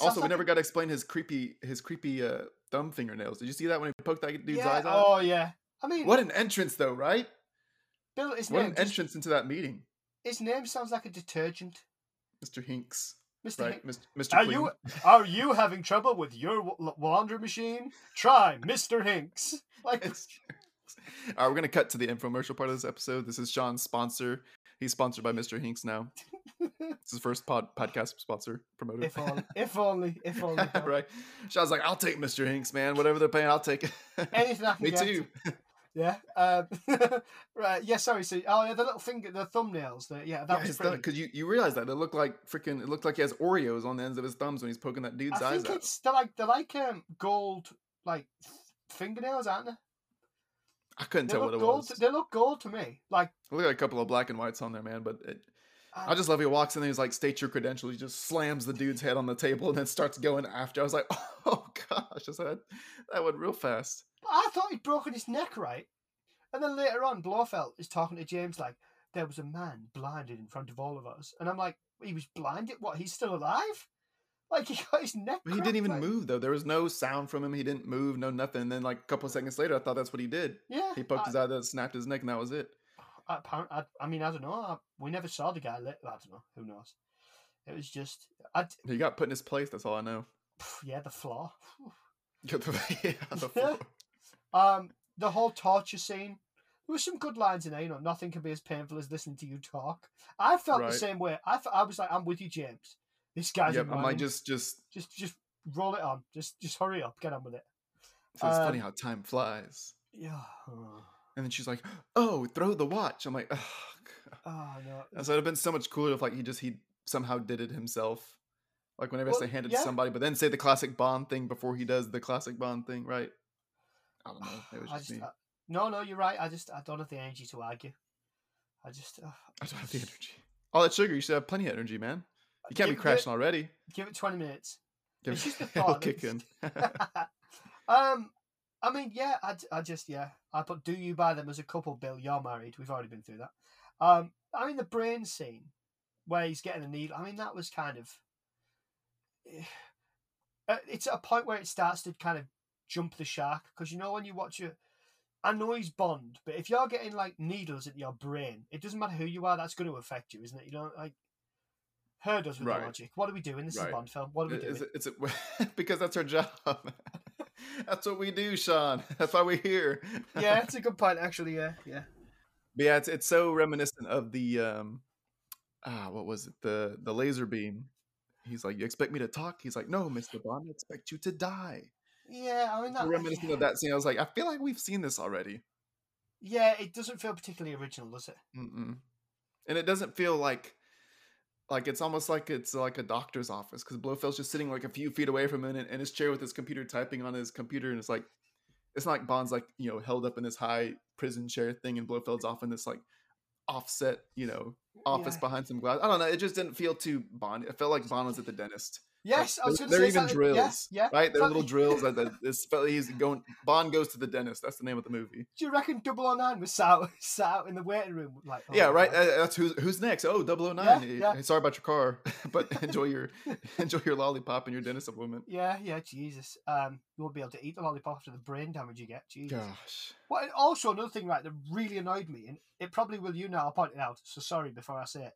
Also, we like never a- got to explain his creepy his creepy uh, thumb fingernails. Did you see that when he poked that dude's yeah, eyes out? Oh yeah. I mean, What an entrance, though, right? Bill, his What name. an just- entrance into that meeting, his name sounds like a detergent. Mr. Hinx. Mr. Right, Mr. Are Clean. you are you having trouble with your laundry machine? Try Mr. Hinx. *laughs* Like All right, we're gonna cut to the infomercial part of this episode. This is Sean's sponsor. He's sponsored by Mr. Hinx now. *laughs* It's his first pod podcast sponsor promoted. if only, if only, *laughs* if only. Right. Sean's like, I'll take Mr. Hinx, man. Whatever they're paying, I'll take it. Anything I can Me get. too. Yeah. Um, *laughs* right. Yeah. Sorry. So, oh yeah, the little finger, the thumbnails. The, yeah, that was pretty. because you, you realize that it looked like freaking it looked like he has Oreos on the ends of his thumbs when he's poking that dude's I eyes think out. it's they're like they're like um gold like fingernails, aren't they? I couldn't They tell what it gold. was. They look gold to me. Like Look at a couple of black and whites on there, man. But it, I uh, just love he walks in and he's like, "State your credentials." He just slams the dude's head on the table and then starts going after. I was like, *laughs* "Oh gosh!" I said that went real fast. I thought he'd broken his neck, right? And then later on, Blofeld is talking to James like, there was a man blinded in front of all of us. And I'm like, he was blinded? What, he's still alive? Like, he got his neck But he didn't even like- move though. There was no sound from him. He didn't move, no nothing. And then like a couple of seconds later, I thought that's what he did. Yeah. He poked I, his eye, that snapped his neck, and that was it. I, I, I mean, I don't know. I, we never saw the guy lit. I don't know. Who knows? It was just, I, He got put in his place. That's all I know. yeah, the flaw. yeah, the floor. *laughs* *laughs* *laughs* Um, the whole torture scene. There was some good lines in there. You know, nothing can be as painful as listening to you talk. I felt Right. the same way. I, I was like, I'm with you, James. This guy's Yep, I'm like just, just. just, just roll it on. Just, just hurry up. Get on with it. So it's funny Um, how time flies. Yeah. And then she's like, "Oh, throw the watch." I'm like, "Oh." God." oh, no. And so it'd have been so much cooler if like he just he somehow did it himself. Like whenever Well, I say hand it yeah. to somebody, but then say the classic Bond thing before he does the classic Bond thing, right? I don't know. It was just just, me. I- no, no, you're right. I just, I don't have the energy to argue. I just, uh, I don't have the energy. All that sugar, you should have plenty of energy, man. You can't be crashing already. Give, it 20 minutes. Give It's just the *laughs* thought kick in. *laughs* um, I mean, yeah, I, I just, yeah, I put "Do you buy them as a couple?" Bill, you're married. We've already been through that. Um, I mean, the brain scene where he's getting a needle. I mean, that was kind of. *sighs* uh, It's at a point where it starts to kind of jump the shark because you know when you watch it. I know he's Bond, but if you're getting like needles at your brain, it doesn't matter who you are. That's going to affect you, isn't it? You know, like her does with Right. the logic. What are we doing? This is a Bond film. What are we doing? Is it, is it, *laughs* because that's our job. *laughs* that's what we do, Sean. *laughs* That's why we're here. yeah, it's a good point, actually. Yeah, yeah. But yeah, it's it's so reminiscent of the um ah what was it the the laser beam. He's like, you expect me to talk? He's like, no, Mister Bond, I expect you to die. Yeah, I mean that. reminiscent of that scene. I was like, I feel like we've seen this already, Yeah, it doesn't feel particularly original, does it? Mm-mm. and it doesn't feel like like it's almost like it's like a doctor's office because Blofeld's just sitting like a few feet away from him in, in his chair with his computer typing on his computer, and it's like it's not like Bond's like you know held up in this high prison chair thing, and Blofeld's off in this like offset you know office Yeah. behind some glass. I don't know. It just didn't feel too Bond. It felt like Bond was at the dentist. Yes, Like, I was going to they're even something- drills, Yeah, yeah. right? They're little drills. That this fella, he's going. Bond goes to the dentist. That's the name of the movie. Do you reckon 009 was sat *laughs* sat out in the waiting room? Like, oh yeah, right. God. uh, That's who's who's next. Oh, 009. Yeah, yeah. Sorry about your car, *laughs* but enjoy your *laughs* enjoy your lollipop and your dentist appointment. Yeah, yeah, Jesus. Um, you won't be able to eat the lollipop after the brain damage you get. Jesus. Gosh. Well, also another thing, right, that really annoyed me, and it probably will you now. I'll point it out. So sorry before I say it.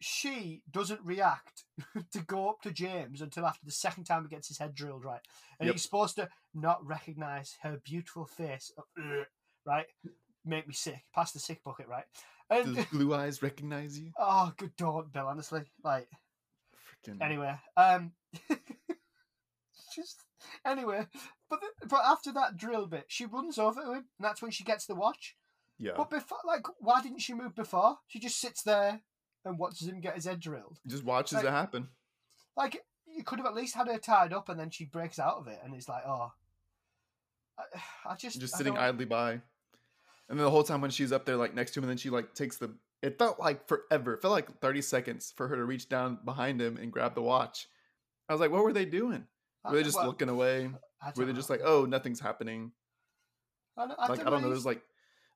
She doesn't react *laughs* to go up to James until after the second time he gets his head drilled, right? And Yep. he's supposed to not recognize her beautiful face, uh, right? Make me sick. Pass the sick bucket, right? And Does *laughs* Blue Eyes recognize you? oh, good dog, Bill. Honestly, like Freaking. anyway, um, *laughs* just anyway. But the, but after that drill bit, she runs over to him, and that's when she gets the watch. Yeah. But before, like, why didn't she move before? She just sits there and watches him get his head drilled. Just watches like- it happen. Like, you could have at least had her tied up, and then she breaks out of it, and it's like, oh, I, I just Just I sitting don't- idly by. And then the whole time when she's up there, like next to him, and then she like takes the. It felt like forever. It felt like 30 seconds for her to reach down behind him and grab the watch. I was like, what were they doing? Were they just well, looking away? Were don't they know. just like, oh, nothing's happening? I don't, like I don't know. he's- There's like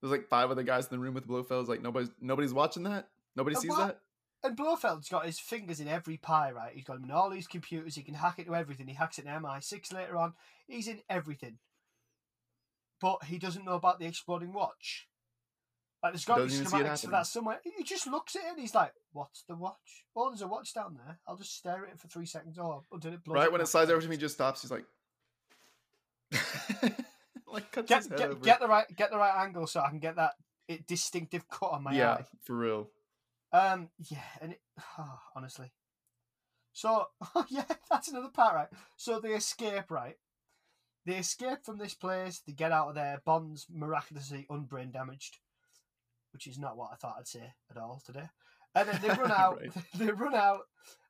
there's like five other guys in the room with Blofeld. Like nobody's nobody's watching that. Nobody Uh, sees that. And Blofeld's got his fingers in every pie, right? He's got them in all these computers. He can hack into everything. He hacks it in MI6 later on. He's in everything. But he doesn't know about the exploding watch. Like, there's got to be Doesn't even see it schematics for that somewhere. He just looks at it and he's like, What's the watch? Oh, there's a watch down there. I'll just stare at it for three seconds. Oh, until it blows Right when it slides over to me, he just stops. He's like, *laughs* like Get, get, get the right get the right angle so I can get that it, distinctive cut on my yeah, eye. for real. Um, yeah, and it, *sighs* honestly. So, *laughs* yeah, that's another part, right? So they escape, right? They escape from this place. They get out of there. Bond's miraculously unbrain damaged, which is not what I thought I'd say at all today. And then they run *laughs* out. Right. *laughs* They run out.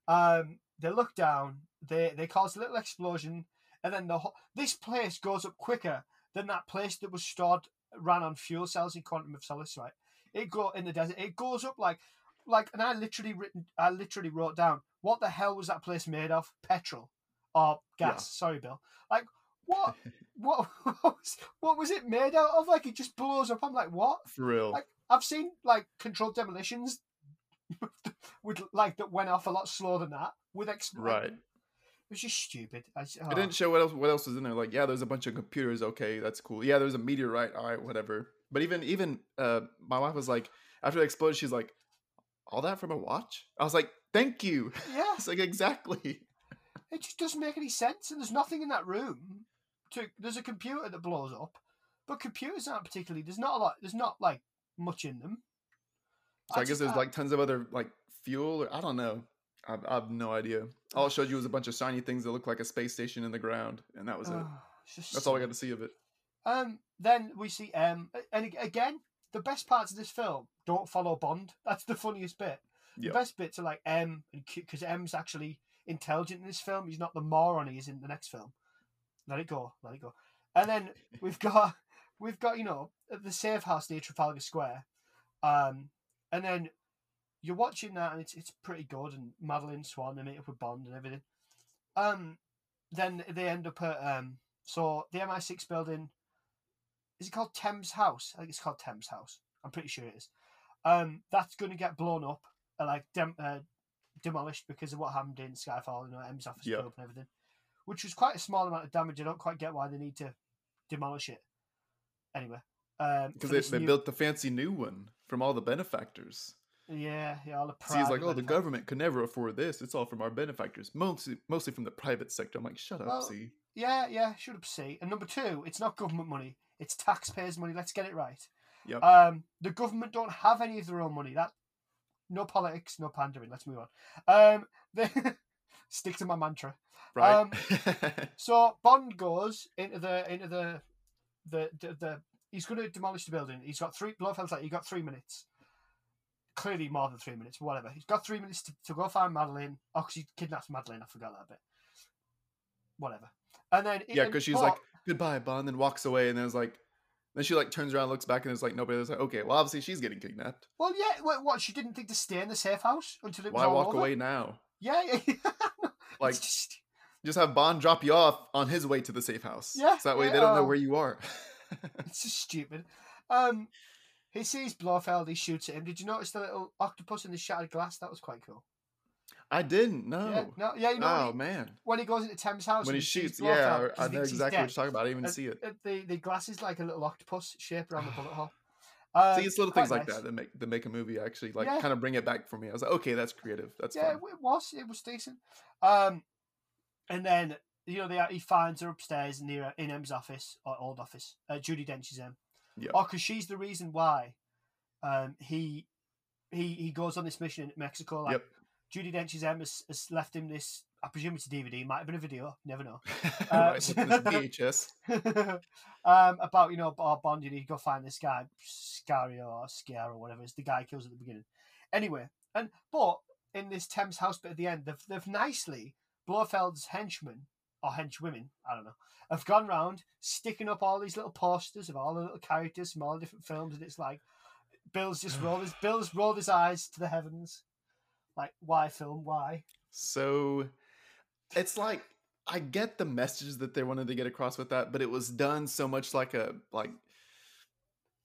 Um, they look down. They they cause a little explosion, and then the this place goes up quicker than that place that was stored ran on fuel cells in Quantum of Solace, right? It go in the desert. It goes up like like, and I literally written. I literally wrote down what the hell was that place made of? Petrol or gas? Sorry, Bill. Like what? *laughs* what? *laughs* What was, what was it made out of? Like it just blows up. I'm like, what? For real. Like I've seen like controlled demolitions *laughs* with like that went off a lot slower than that with ex- Right. It was just stupid. I oh. didn't show what else what else was in there. Like, yeah, there's a bunch of computers. Okay, that's cool. Yeah, there's a meteorite. All right, whatever. But even even uh, my wife was like, after the explosion, she's like, all that from a watch. I was like, thank you. *laughs* Yeah, It's like exactly. *laughs* it just doesn't make any sense. And there's nothing in that room. To there's a computer that blows up, but computers aren't particularly. There's not a lot. There's not like much in them. So I, guess just- there's I- like tons of other like fuel or I don't know. I, I have no idea. All it showed you was a bunch of shiny things that look like a space station in the ground, and that was it. oh, That's all I got to see of it. Um, then we see M, and again, the best parts of this film don't follow Bond. *laughs* That's the funniest bit. Yep. The best bits are like M and Q, because M's actually intelligent in this film. He's not the moron he is in the next film. Let it go, let it go. And then *laughs* we've got, we've got you know the safe house near Trafalgar Square, um, and then you're watching that and it's it's pretty good. And Madeleine Swann they meet up with Bond and everything. Um, then they end up at um, so the MI6 building is it called Thames House? I think it's called Thames House. I'm pretty sure it is. Um, that's going to get blown up, uh, like dem- uh, demolished because of what happened in Skyfall. You know, M's office up and everything, which was quite a small amount of damage. I don't quite get why they need to demolish it. Anyway, um, Because for they, they new- built the fancy new one from all the benefactors. yeah, yeah, all the So he's like, oh, the government could never afford this. It's all from our benefactors, mostly mostly from the private sector. I'm like, shut up, Well, see. Yeah, yeah, shut up, see. And number two, it's not government money; it's taxpayers' money. Let's get it right. Yep. Um, the government don't have any of their own money. That no politics, no pandering. Let's move on. Um, they *laughs* stick to my mantra. Right? um, *laughs* So Bond goes into the into the the the, the he's going to demolish the building. He's got three. Blofeld's like, you got three minutes. Clearly more than three minutes, but whatever. He's got three minutes to, to go find Madeleine. Oh, 'cause he kidnaps Madeleine. I forgot that bit. Whatever. And then yeah, because she's like, goodbye, Bond, then walks away, and then it's like, then she like turns around, looks back, and there's like nobody. There's like, okay, well, obviously she's getting kidnapped. Well, yeah. What, what? She didn't think to stay in the safe house until it was Why all walk over? away now? Yeah, *laughs* yeah. yeah. Like, just- just have Bond drop you off on his way to the safe house. Yeah, so that way yeah, they don't know oh. where you are. *laughs* it's just stupid. Um, he sees Blofeld. He shoots at him. Did you notice the little octopus in the shattered glass? That was quite cool. I didn't know. Yeah, no, yeah. You know oh he, man, when he goes into Thames house when and he shoots, yeah, 'cause I he know exactly what you're talking about. I didn't even And- see it. The the glass is like a little octopus shape around the *sighs* bullet hole. Um, See, it's little things like nice. that that make that make a movie actually like Yeah. kind of bring it back for me. I was like, okay, that's creative. That's yeah, fun. it was. It was decent. Um, and then you know they, he finds her upstairs near in M's office or old office. Uh, Judi Dench is M. Yeah. Oh, because she's the reason why um, he he he goes on this mission in Mexico. Like Yep. Judi Dench's M has, has left him this. I presume it's a DVD. Might have been a video. Never know. *laughs* VHS. *laughs* um, about you know Bond. You need to go find this guy, Scario or Scare or whatever. It's the guy he kills at the beginning. Anyway, and but in this Thames house bit at the end, they've they've nicely Blofeld's henchmen or henchwomen, I don't know, have gone round sticking up all these little posters of all the little characters from all the different films, and it's like Bill's just rolled his *sighs* Bill's rolled his eyes to the heavens, like why film, why? So it's like I get the messages that they wanted to get across with that, but it was done so much like a like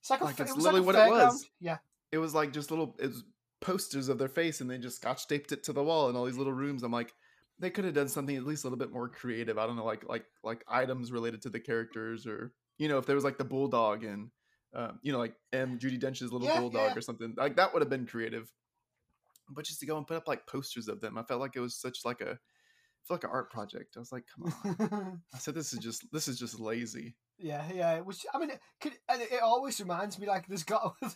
It's like, a, Like, fa- it's it was like literally what it was. Yeah, it was like just little it was posters of their face and they just scotch taped it to the wall in all these little rooms. I'm like, they could have done something at least a little bit more creative. I don't know, like like like items related to the characters or you know, if there was like the bulldog and um, you know, like M Judi Dench's little Yeah, bulldog yeah. or something. Like that would have been creative. But just to go and put up like posters of them, I felt like it was such like a I felt like an art project. I was like, come on. *laughs* I said this is just this is just lazy. Yeah, yeah. It was. I mean, it, could, and it, it always reminds me like there's got *laughs* there's,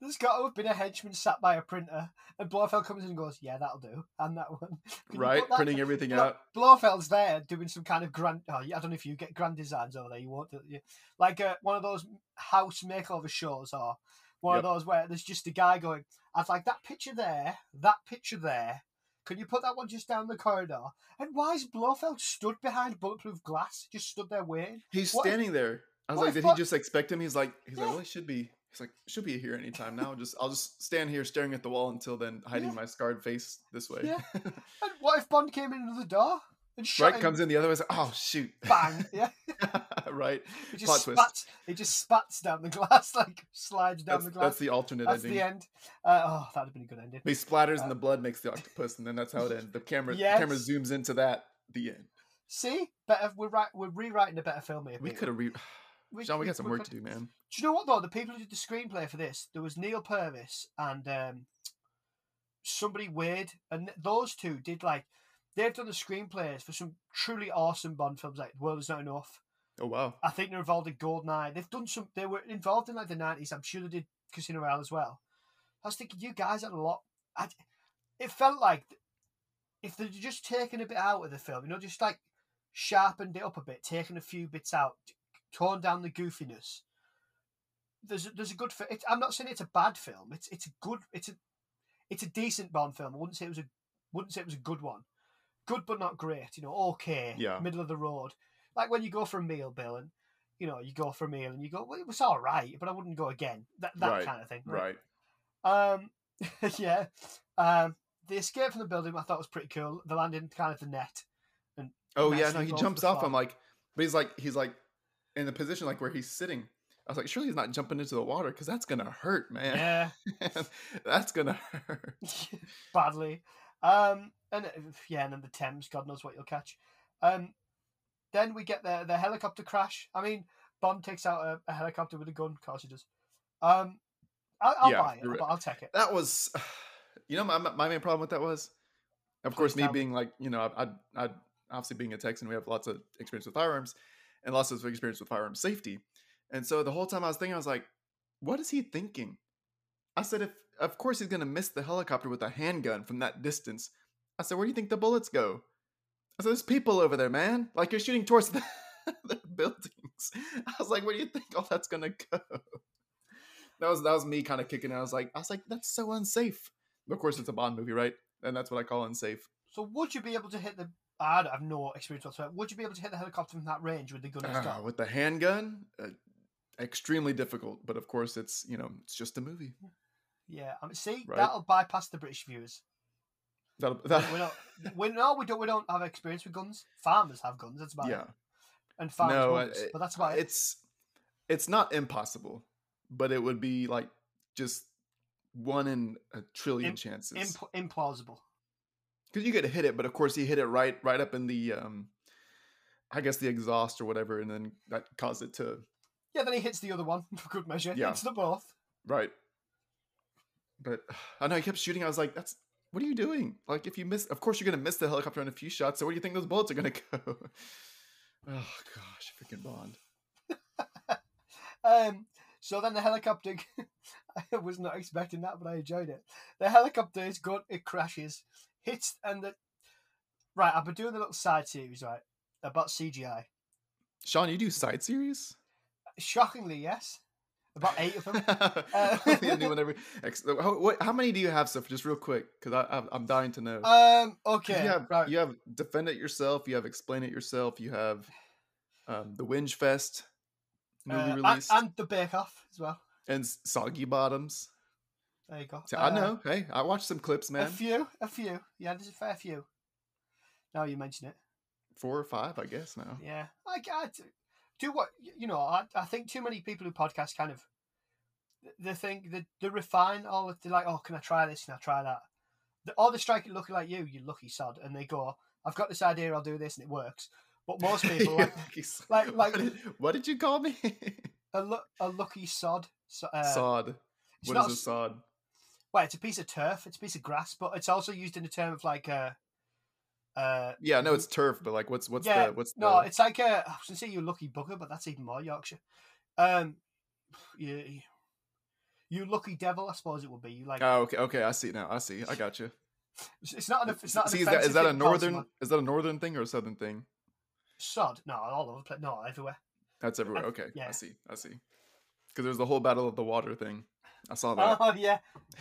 there's got to have been a henchman sat by a printer, and Blofeld comes in and goes, "Yeah, that'll do," and that one. *laughs* Can right? that- Printing everything Blo- out. Blofeld's there doing some kind of grand. Oh, I don't know if you get grand designs over there. You won't, do you? Like uh, one of those house makeover shows, or one Yep. of those where there's just a guy going, "I'd like that picture there, that picture there." Can you put that one just down the corridor? And why is Blofeld stood behind bulletproof glass? Just stood there waiting. He's What if- standing there. I was like, did he just expect him? He's like, he's like, well, he should be. He's like, should be here anytime now. Just, I'll just stand here staring at the wall until then, hiding Yeah. my scarred face this way. Yeah. *laughs* And what if Bond came in the door and right, comes in the other way. Like, oh shoot, *laughs* bang. Yeah, *laughs* right. he Plot just twist. spats. He just spats down the glass, *laughs* like slides down That's, the glass. that's the alternate That's ending. the end. Uh, oh, that'd have been a good ending. He splatters Uh, and the blood makes the octopus, and then that's how it ends. The camera, Yes. camera zooms into that. The end. See, better. We're right. We're rewriting a better film here. We could have re. *sighs* We- John, we got some we work to do, man. Do you know what though? The people who did the screenplay for this, there was Neal Purvis and um, somebody weird, and those two did like they've done the screenplays for some truly awesome Bond films like The World Is Not Enough. Oh wow. I think they're involved in Goldeneye. They've done some. They were involved in like the nineties. I'm sure they did Casino Royale as well. I was thinking, you guys had a lot. I, it felt like if they'd just taken a bit out of the film, you know, just like sharpened it up a bit, taken a few bits out, torn down the goofiness. There's a, there's a good. It, I'm not saying it's a bad film. It's it's a good. It's a it's a decent Bond film. I wouldn't say it was a wouldn't say it was a good one. Good but not great. You know, okay. Yeah. Middle of the road. Like when you go for a meal, Bill, and you know you go for a meal and you go, well, it was all right, but I wouldn't go again. That that Right, kind of thing. Right. Um, *laughs* yeah. Um, the escape from the building I thought was pretty cool. The landing kind of the net. Oh yeah, no, he jumps off. I'm like, but he's like, he's like in the position like where he's sitting. I was like, surely he's not jumping into the water because that's gonna hurt, man. Yeah, *laughs* that's gonna *laughs* hurt. badly. Um, and uh, yeah, and then the Thames, God knows what you'll catch. Um, then we get the the helicopter crash. I mean, Bond takes out a, a helicopter with a gun. Of course he does. Um, I'll, I'll Yeah, buy it. But I'll take it. That was, *sighs* you know, my my main problem with that was, of course, Please me tell me. being like, you know, I, I, I obviously being a Texan, we have lots of experience with firearms, and lots of experience with firearm safety, and so the whole time I was thinking, I was like, what is he thinking? I said, if of course he's gonna miss the helicopter with a handgun from that distance. I said, where do you think the bullets go? I said, there's people over there, man. Like you're shooting towards *laughs* the, the buildings. I was like, where do you think all that's gonna go? That was that was me kind of kicking. it. I was like, I was like, that's so unsafe. Of course, it's a Bond movie, right? And that's what I call unsafe. So would you be able to hit the? I have no experience whatsoever. Would you be able to hit the helicopter from that range with the gun? Ah, with the handgun, uh, extremely difficult. But of course, it's you know, it's just a movie. Yeah, I mean, see, Right. that'll bypass the British viewers. That, *laughs* don't. We no, we don't. We don't have experience with guns. Farmers have guns. That's about yeah, it. And farmers No, won't, I- but that's about it. it's it's not impossible, but it would be like just one in a trillion Im- chances. Imp- implausible. because you could hit it, but of course he hit it right right up in the um, I guess the exhaust or whatever, and then that caused it to Yeah, then he hits the other one *laughs* for good measure. Yeah. Hits the both. right. But *sighs* I know he kept shooting. I was like, "That's what are you doing? Like, if you miss, of course you're gonna miss the helicopter in a few shots. So where do you think those bullets are gonna *laughs* go? oh gosh, freaking Bond. *laughs* Um. So then the helicopter. *laughs* I was not expecting that, but I enjoyed it. the helicopter is good. It crashes, hits, and the right. I've been doing a little side series right about CGI. Sean, you do side series? Shockingly, yes. About eight of them. Only a new one every- *laughs* how, what, how many do you have, Seth? Just real quick, because I, I'm- I'm dying to know. um. Okay. you have right. you have defend it yourself. You have explain it yourself. You have um, the Whinge Fest Uh, newly and, released and, and the Bake Off as well. and Soggy Bottoms. There you go. So I Uh, know. Hey, I watched some clips, man. A few, a few. Yeah, there's a fair few. Now you mention it. Four or five, I guess now. Yeah, I, I do what you know. I, I think too many people who podcast kind of they think they, they refine all. They're like, oh, can I try this? Can I try that? All the, or they strike it looking like you, you lucky sod, and they go, I've got this idea, I'll do this, and it works. But *laughs* most people like like- *laughs* like- what did, what did you call me? *laughs* a, lu- a lucky sod. So, uh, sod. it's What not is a s- sod? Well, it's a piece of turf. It's a piece of grass, but it's also used in the term of like uh, uh, Yeah, no, it's turf, but like, what's what's yeah, the what's no, the it's like a. I was gonna say you lucky bugger, but that's even more Yorkshire. Um, *sighs* you, you lucky devil, I suppose it would be. You like Oh, okay, okay. I see now. I see. I got you. it's, not an. It's not See, is that is that a thing to call northern someone is that a northern thing or a southern thing? sod? No, all over the place. No, everywhere. That's everywhere. Uh, Okay, yeah. I see. I see. Because there's the whole battle of the water thing. I saw that. Oh yeah,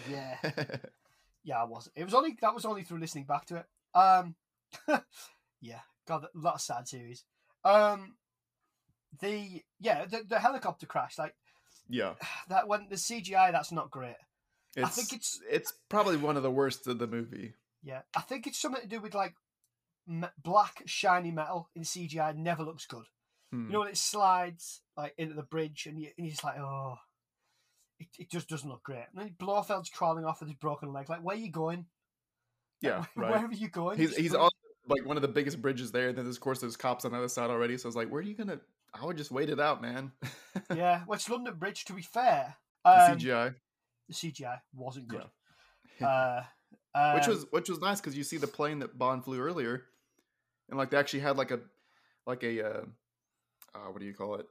yeah, *laughs* yeah. I wasn't. It was only that was only through listening back to it. Um, *laughs* yeah, God, a lot of sad series. Um, the yeah, the, the helicopter crash, like yeah, *sighs* that when the CGI, that's not great. it's, I think it's it's probably one of the worst of the movie. Yeah, I think it's something to do with like me- black shiny metal in CGI never looks good. Hmm. You know when it slides like into the bridge and, you, and you're just like, oh, it, it just doesn't look great. And then Blofeld's crawling off with his broken leg. Like, where are you going? Like, yeah, where, *laughs* right. Where are you going? He's Just he's on like one of the biggest bridges there. And then, of course, there's cops on the other side already. So I was like, where are you gonna? I would just wait it out, man. *laughs* Yeah, well, it's London Bridge. To be fair, the um, CGI, the CGI wasn't good. yeah. Uh, *laughs* which um, was which was nice because you see the plane that Bond flew earlier, and like they actually had like a like a uh, uh, what do you call it?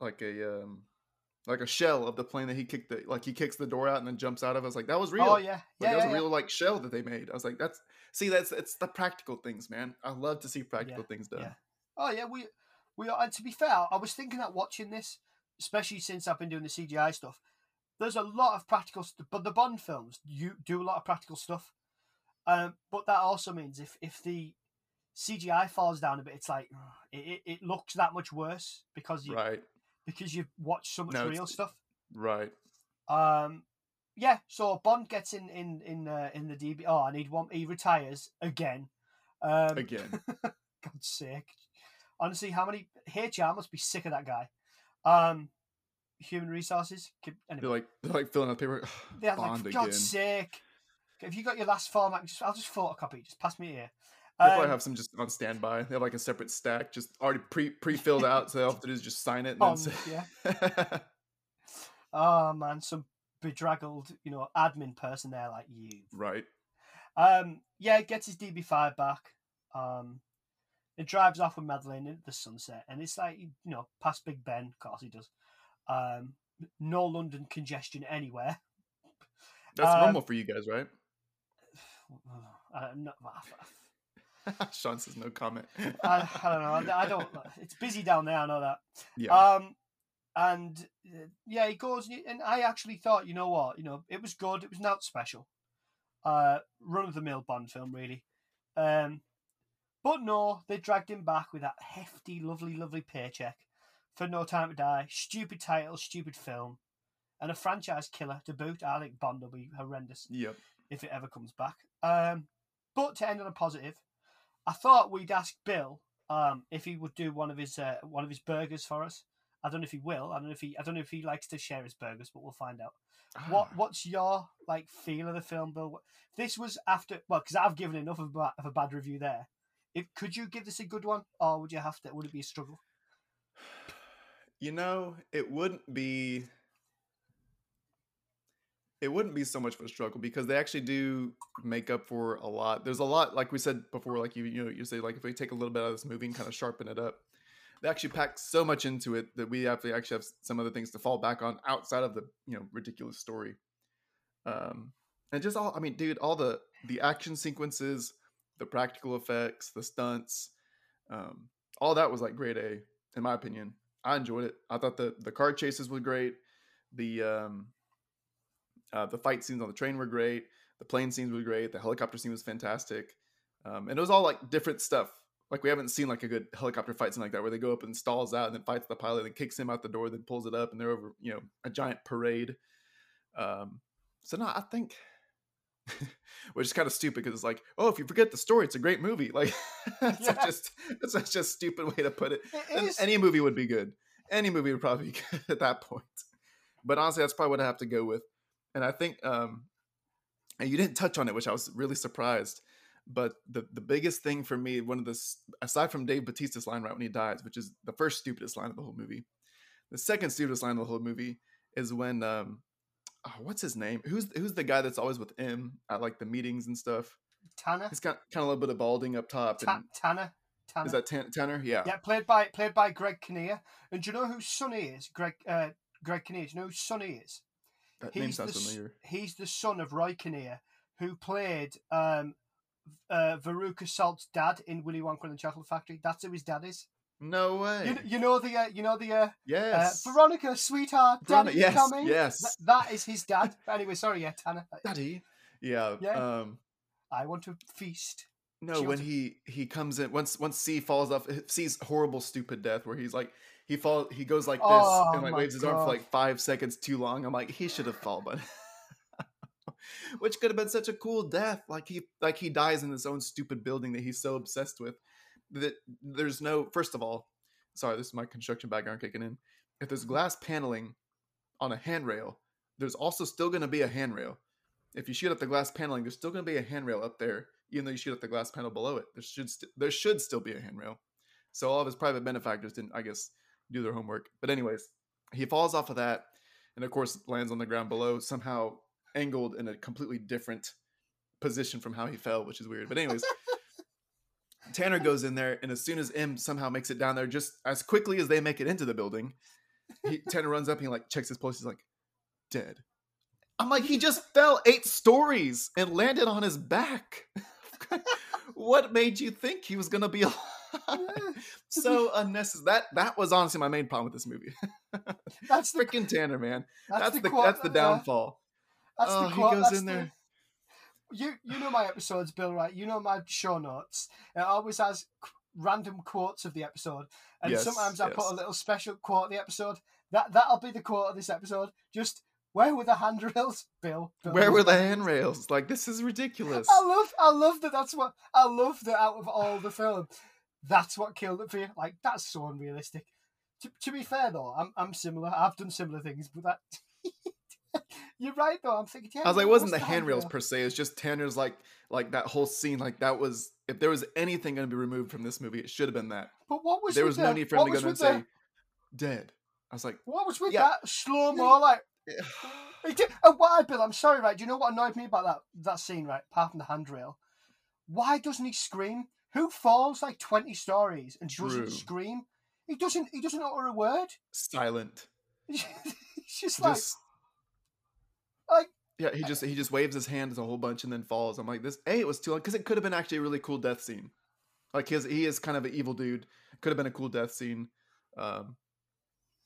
Like a um, like a shell of the plane that he kicked the like he kicks the door out and then jumps out of. I was like, that was real. Oh yeah, Like, yeah, that was yeah, a real like shell that they made. I was like, that's see, that's it's the practical things, man. I love to see practical things done. yeah. Oh yeah, we we are. And to be fair, I was thinking that watching this, especially since I've been doing the CGI stuff, there's a lot of practical stuff. But the Bond films, you do a lot of practical stuff. Um, but that also means if if the CGI falls down a bit, it's like it, it, it looks that much worse because you Right, because you've watched so much No, real stuff. right. Um, yeah. So Bond gets in in in uh, in the DB. Oh, I need one. He retires again. Um, Again, *laughs* God's sake. Honestly, how many HR must be sick of that guy. Um human resources. Keep- they're like they're like filling out paper. *sighs* they're Bond like, for again. God's sake. Have you got your last format? Just, I'll just photocopy. Just pass me here. They probably Um, have some just on standby. They have like a separate stack, just already pre pre filled *laughs* out. So all they have to do is just sign it. Then yeah. *laughs* Oh man, some bedraggled, you know, admin person there like you. right. Um, yeah, gets his DB5 back. Um, it drives off with Madeleine at the sunset, and it's like you know, past Big Ben. Of course, he does. Um, no London congestion anywhere. That's Um, normal for you guys, right? *sighs* Uh, no, *sighs* *laughs* Sean says no comment. I, I don't know. I, I don't. It's busy down there. I know that. yeah. Um, and uh, yeah, he goes, and I actually thought, you know what, you know, it was good. It was not special. Uh, run of the mill Bond film, really. Um, but no, they dragged him back with that hefty, lovely, lovely paycheck for No Time to Die. Stupid title, stupid film, and a franchise killer to boot. I think Bond will be horrendous yep. if it ever comes back. Um, but to end on a positive, I thought we'd ask Bill um, if he would do one of his uh, one of his burgers for us. I don't know if he will. I don't know if he. I don't know if he likes to share his burgers, but we'll find out. What Ah, What's your like feel of the film, Bill? This was after well, because I've given enough of a, of a bad review there. If could you give this a good one, or would you have to? Would it be a struggle? *sighs* You know, it wouldn't be. It wouldn't be so much of a struggle because they actually do make up for a lot. There's a lot, like we said before, like you you know you say like if we take a little bit out of this movie and kind of sharpen it up, they actually pack so much into it that we to actually have some other things to fall back on outside of the you know ridiculous story. Um, and just all I mean, dude, all the the action sequences, the practical effects, the stunts, um, all that was like grade A in my opinion. I enjoyed it. I thought the the car chases were great. The um, uh, the fight scenes on the train were great. The plane scenes were great. The helicopter scene was fantastic. Um, and it was all like different stuff. Like we haven't seen like a good helicopter fight scene like that where they go up and stalls out and then fights the pilot and kicks him out the door, then pulls it up and they're over, you know, a giant parade. Um, so no, I think, *laughs* which is kind of stupid because it's like, oh, if you forget the story, it's a great movie. *laughs* Like, that's Yeah. just that's such a stupid way to put it. It any movie would be good. Any movie would probably be *laughs* good at that point. But honestly, that's probably what I have to go with. And I think um and you didn't touch on it, which I was really surprised. But the the biggest thing for me, one of the aside from Dave Bautista's line right when he dies, which is the first stupidest line of the whole movie, the second stupidest line of the whole movie is when um oh, what's his name? Who's who's the guy that's always with M at like the meetings and stuff? Tanner. He's got kind of a little bit of balding up top. Ta- And, Tanner. Tanner. is that Tan- Tanner? Yeah. Yeah, played by played by Greg Kinnear. And do you know who Sonny is? Greg uh, Greg Kinnear. Do you know who Sonny is? That name He's sounds the, familiar. he's the son of Kinnear, who played um, uh, Veruca Salt's dad in Willy Wonka and the Chocolate Factory. That's who his dad is. No way. You, you know the uh, you know the uh, uh, yes. Veronica, sweetheart, Veronica- daddy yes, coming. yes. Th- that is his dad. *laughs* anyway, sorry, yeah, Tanner. Daddy. Yeah. Yeah. Um I want to feast. no, She when he he comes in once once C falls off sees horrible stupid death where he's like he fall he goes like this Oh and like waves his arm for like five seconds too long. I'm like, he should have fallen, but *laughs* which could have been such a cool death. Like he like he dies in his own stupid building that he's so obsessed with. That there's no first of all, sorry, this is my construction background kicking in. If there's glass paneling on a handrail, there's also still gonna be a handrail. If you shoot at the glass paneling, there's still going to be a handrail up there, even though you shoot at the glass panel below it. There should st- there should still be a handrail. So all of his private benefactors didn't, I guess, do their homework. But anyways, he falls off of that, and of course lands on the ground below, somehow angled in a completely different position from how he fell, which is weird. But anyways. *laughs* Tanner goes in there, and as soon as M somehow makes it down there, just as quickly as they make it into the building, he, *laughs* Tanner runs up and he like checks his pulse. He's like, dead. I'm like, he *laughs* just fell eight stories and landed on his back. what made you think he was gonna be alive? *laughs* so unnecessary. That that was honestly my main problem with this movie. *laughs* That's the Freaking Tanner, man. that's, That's, the, quote- that's the uh, downfall. That's oh, the he goes in the- there. You you know my episodes, Bill, right? You know my show notes. It always has qu- random quotes of the episode, and Yes, sometimes I put a little special quote of the episode. That that'll be the quote of this episode. Just where were the handrails, Bill? Bill Where were the handrails? Like this is ridiculous. I love I love that. That's what I love that out of all the film, that's what killed it for you. Like that's so unrealistic. To, to be fair though, I'm I'm similar. I've done similar things, but that. *laughs* You're right though. I'm thinking. Yeah, I was like, it wasn't the handrails per se. It's just Tanner's like like that whole scene. Like that was if there was anything going to be removed from this movie, it should have been that. But what was there was no need for him to go there and the- say dead. I was like, What was with Yeah. that slow mo? Like, *sighs* did, oh, and why, Bill? I'm sorry, right? Do you know what annoyed me about that that scene, right? Apart from the handrail, why doesn't he scream? Who falls like 20 stories and True. doesn't scream? He doesn't. He doesn't utter a word. silent. *laughs* He's just like, Just like yeah, he just he just waves his hand as a whole bunch and then falls. I'm like, this a it was too long because it could have been actually a really cool death scene. Like his he is kind of an evil dude. Could have been a cool death scene. Um,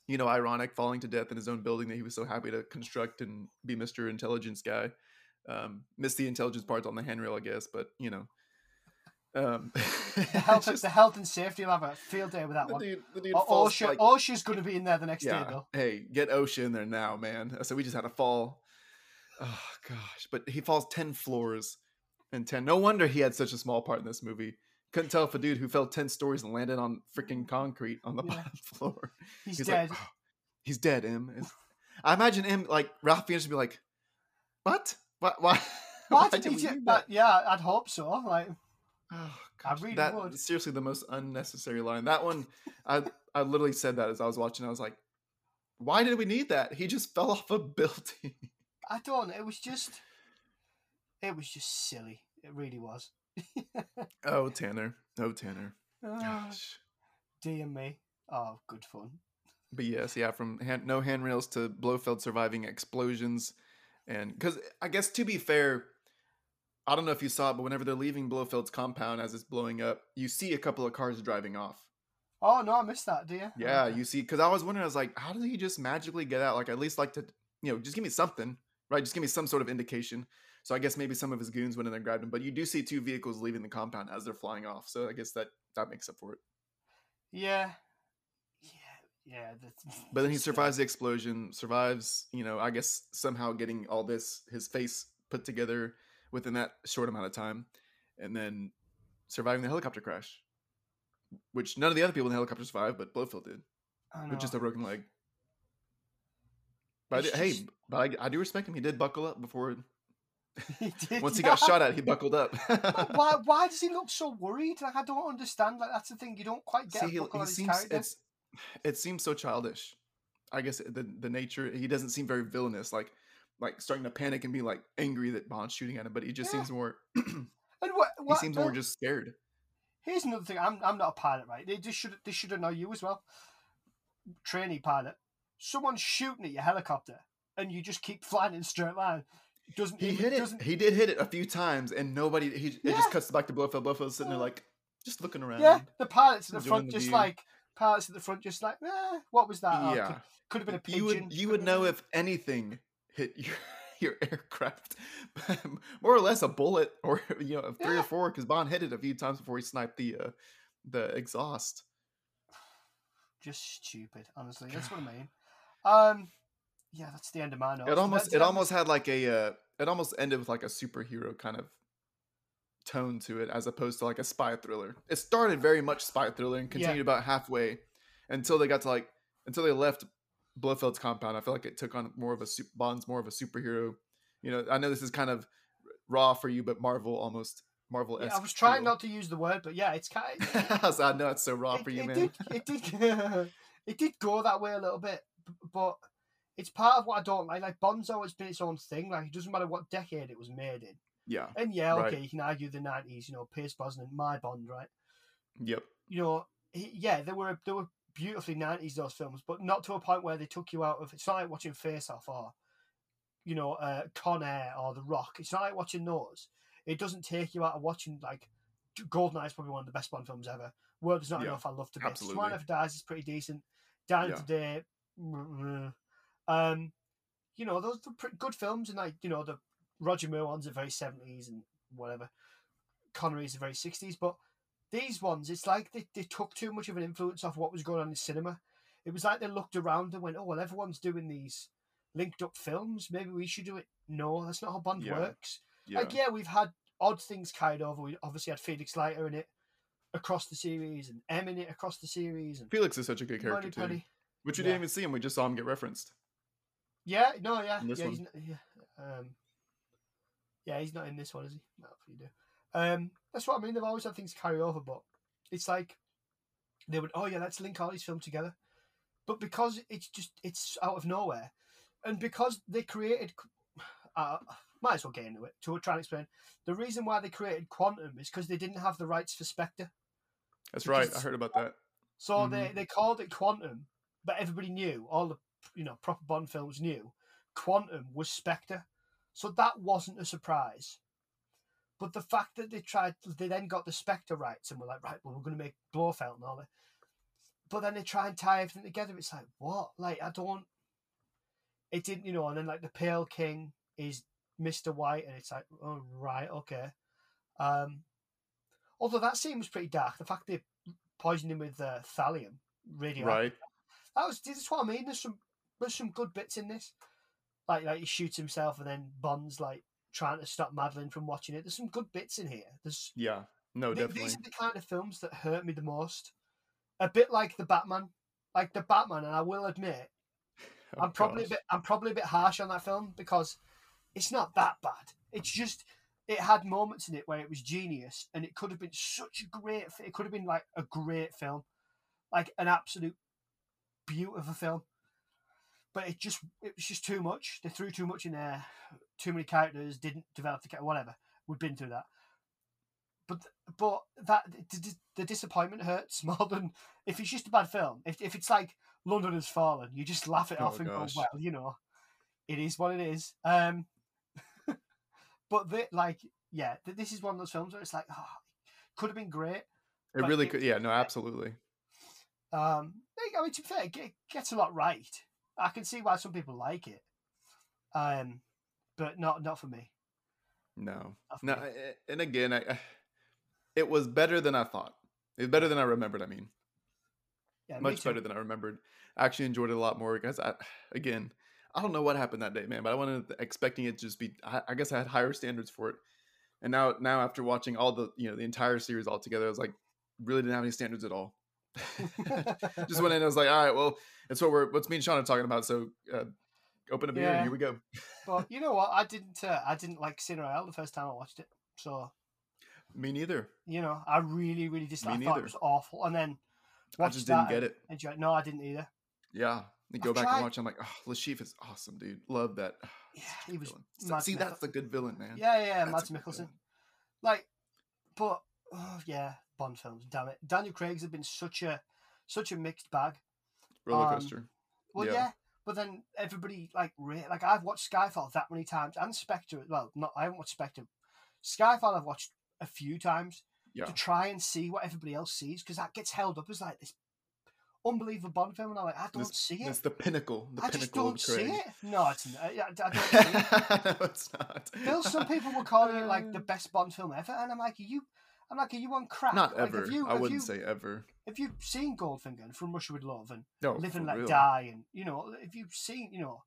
you know, ironic falling to death in his own building that he was so happy to construct and be Mr. Intelligence guy. Um, missed the intelligence parts on the handrail, I guess, but you know. Um, *laughs* the health, just- the health and safety will have a field day with that the one. dude, the dude O- falls OSHA, like, OSHA's going to be in there the next day, though. Hey, get OSHA in there now, man. So we just had a fall. Oh gosh, but he falls ten floors and ten. No wonder he had such a small part in this movie. Couldn't tell if a dude who fell ten stories and landed on freaking concrete on the Yeah. bottom *laughs* floor. He's, He's dead. like, "Oh, he's dead. It's- I imagine him like Ralph Fiennes would be like, "What? Why? Why? *laughs* Why did he? do that?" uh, yeah, I'd hope so. Like, Oh, I gosh, really that would. seriously the most unnecessary line. That one, I I literally said that as I was watching. I was like, "Why did we need that? He just fell *laughs* off a building." I don't. It was just. It was just silly. It really was. *laughs* Oh, Tanner. Oh, Tanner. Oh, Gosh. dear me. Oh, good fun. But yes, yeah, from hand, no handrails to Blofeld surviving explosions And because I guess to be fair, I don't know if you saw it, but whenever they're leaving Blofeld's compound as it's blowing up, you see a couple of cars driving off. Oh no, I missed that. Do you? Yeah, Okay. you see, because I was wondering, I was like, how did he just magically get out? Like, at least like to, you know, just give me something, right? Just give me some sort of indication. So I guess maybe some of his goons went in there and grabbed him. But you do see two vehicles leaving the compound as they're flying off. So I guess that that makes up for it. Yeah. Yeah. Yeah. That's, *laughs* But then he survives the explosion, survives, you know, I guess somehow getting all this, his face put together within that short amount of time, and then surviving the helicopter crash, which none of the other people in the helicopter survived, but Blofeld did I with just a broken leg. But I did- hey, but I, I do respect him. He did buckle up before. *laughs* He did Once he got shot at, he buckled up. *laughs* Why? Why does he look so worried? Like I don't understand. Like that's the thing. You don't quite get See, he, he seems it's it seems so childish. I guess the the nature he doesn't seem very villainous, like like starting to panic and be like angry that Bond's shooting at him, but he just Yeah. seems more *clears throat* And what? he seems Bill, more just scared. Here's another thing. I'm I'm not a pilot, right? They just should this should know you as well. Trainee pilot. Someone's shooting at your helicopter, and you just keep *laughs* flying in straight line. Doesn't He hit it. Doesn't, He did hit it a few times, and nobody. He it just cuts back to Blofeld. Blofeld's sitting there like just looking around. yeah, the pilots in the front the just view. like pilots at the front just like, eh, what was that? Oh, yeah. could, could have been a pigeon. you would you would know if anything hit your *laughs* your aircraft, *laughs* more or less a bullet or *laughs* you know three Yeah. or four because Bond hit it a few times before he sniped the uh, the exhaust. just stupid. Honestly, that's what I mean. Um, yeah, that's the end of my notes. It almost it almost had like a uh, it almost ended with like a superhero kind of tone to it as opposed to like a spy thriller. It started very much spy thriller and Yeah. continued about halfway until they got to like until they left Blofeld's compound. I feel like it took on more of a Bond's more of a superhero. You know, I know this is kind of raw for you, but Marvel almost Marvel. Yeah, I was trying not to use the word, but yeah, it's kind. Of, *laughs* I know it's so raw it, for you, it man. did. It did. *laughs* it did go that way a little bit, but it's part of what I don't like. Like Bond's always been its own thing. Like it doesn't matter what decade it was made in. yeah. And yeah, okay, Right. you can argue the nineties. You know, Pierce Brosnan, my Bond, right? Yep. You know, he, yeah, there were they were beautifully nineties those films, but not to a point where they took you out of. It's not like watching Face Off or, you know, uh, Con Air or The Rock. It's not like watching those. It doesn't take you out of watching like Goldeneye is probably one of the best Bond films ever. World is not Yeah, enough. I love to bits. Tomorrow Never Dies is pretty decent. Down Yeah. Today, um, you know those are pretty good films, and like you know the Roger Moore ones are very seventies and whatever. Connery's are very sixties, but these ones, it's like they, they took too much of an influence off what was going on in cinema. It was like they looked around and went, "Oh well, everyone's doing these linked up films. Maybe we should do it." No, that's not how Bond Yeah. works. Yeah. Like, yeah, we've had odd things carried over. We obviously had Felix Leiter in it across the series, and M in it across the series, and Felix is such a good character Money too. Which you Yeah. didn't even see him. We just saw him get referenced. Yeah, no, yeah, yeah, one. he's not, yeah, um, yeah, he's not in this one, is he? No, you do. Um, that's what I mean. They've always had things carry over, but it's like they would, oh yeah, let's link all these films together. But because it's just it's out of nowhere, and because they created, *sighs* uh, might as well get into it to try and explain the reason why they created Quantum is because they didn't have the rights for Spectre. That's right. I heard about that. So Mhm. they, they called it Quantum, but everybody knew, all the you know proper Bond films knew, Quantum was Spectre. So that wasn't a surprise. But the fact that they tried, they then got the Spectre rights and were like, right, well, we're going to make Blofeld and all that. But then they try and tie everything together. It's like, what? Like, I don't. It didn't, you know, and then like the Pale King is Mr. White, and it's like, oh, right, okay. Um, although that scene was pretty dark. The fact they poisoned him with uh, thallium, radio. Right. That was this is what I mean. There's some there's some good bits in this. Like like he shoots himself and then Bond's like trying to stop Madeleine from watching it. There's some good bits in here. There's Yeah. No, th- definitely. these are the kind of films that hurt me the most. A bit like the Batman. Like the Batman, and I will admit, Oh, *laughs* I'm probably a bit I'm probably a bit harsh on that film because it's not that bad. It's just it had moments in it where it was genius and it could have been such a great it could have been like a great film. Like an absolute beautiful film. But it just it was just too much. They threw too much in there. Too many characters didn't develop the. Whatever. We've been through that. But but that the, disappointment hurts *laughs* more than if it's just a bad film. If if it's like London has fallen, you just laugh it Oh, off and gosh. go, well, you know, it is what it is. Um, *laughs* but the, like, yeah, th- this is one of those films where it's like, oh, could have been great. It really could. Yeah, no, absolutely. Um, I mean, to be fair, it ge- gets a lot right. I can see why some people like it. Um, but not not for me. No, for no, me. And again, I, I- *sighs* it was better than I thought. It was better than I remembered. I mean, Yeah, much too. better than I remembered. I actually enjoyed it a lot more because I, again, I don't know what happened that day, man, but I wasn't expecting it to just be. I, I guess I had higher standards for it, and now, now after watching all the, you know, the entire series all together, I was like, really didn't have any standards at all. *laughs* just went in and I was like, all right, well, it's what we're, what's me and Sean are talking about. So, uh, open a beer. Yeah. Here we go. But *laughs* you know what? I didn't. Uh, I didn't like Royale the first time I watched it. So Me neither. you know, I really, really just Me I thought it was awful. And then I just didn't get it. Enjoyed. No, I didn't either. Yeah. You go I've back tried- and watch. I'm like, oh, Le Chiffre is awesome, dude. Love that. *sighs* Yeah, he was. So- See, that's the good villain, man. Yeah, yeah, That's a Mads Mikkelsen. Like, but oh, yeah, Bond films. Damn it, Daniel Craig's have been such a such a mixed bag. Roller Um, coaster. Well, Yeah. yeah. but then everybody like like I've watched Skyfall that many times and Spectre. Well, not I haven't watched Spectre. Skyfall I've watched a few times yeah. to try and see what everybody else sees because that gets held up as like this unbelievable Bond film, and I'm like, I don't This- see it. It's the pinnacle. The I just pinnacle don't of see it. No, it's not. I, I don't see it. *laughs* no, it's not. Bill, some people were calling it like the *laughs* best Bond film ever, and I'm like, are you? I'm like, are you on crack? Not like, ever. You, I wouldn't you, say ever. Have you've seen Goldfinger and From Russia with Love and No, Live and Let real. Die and you know, if you've seen, you know,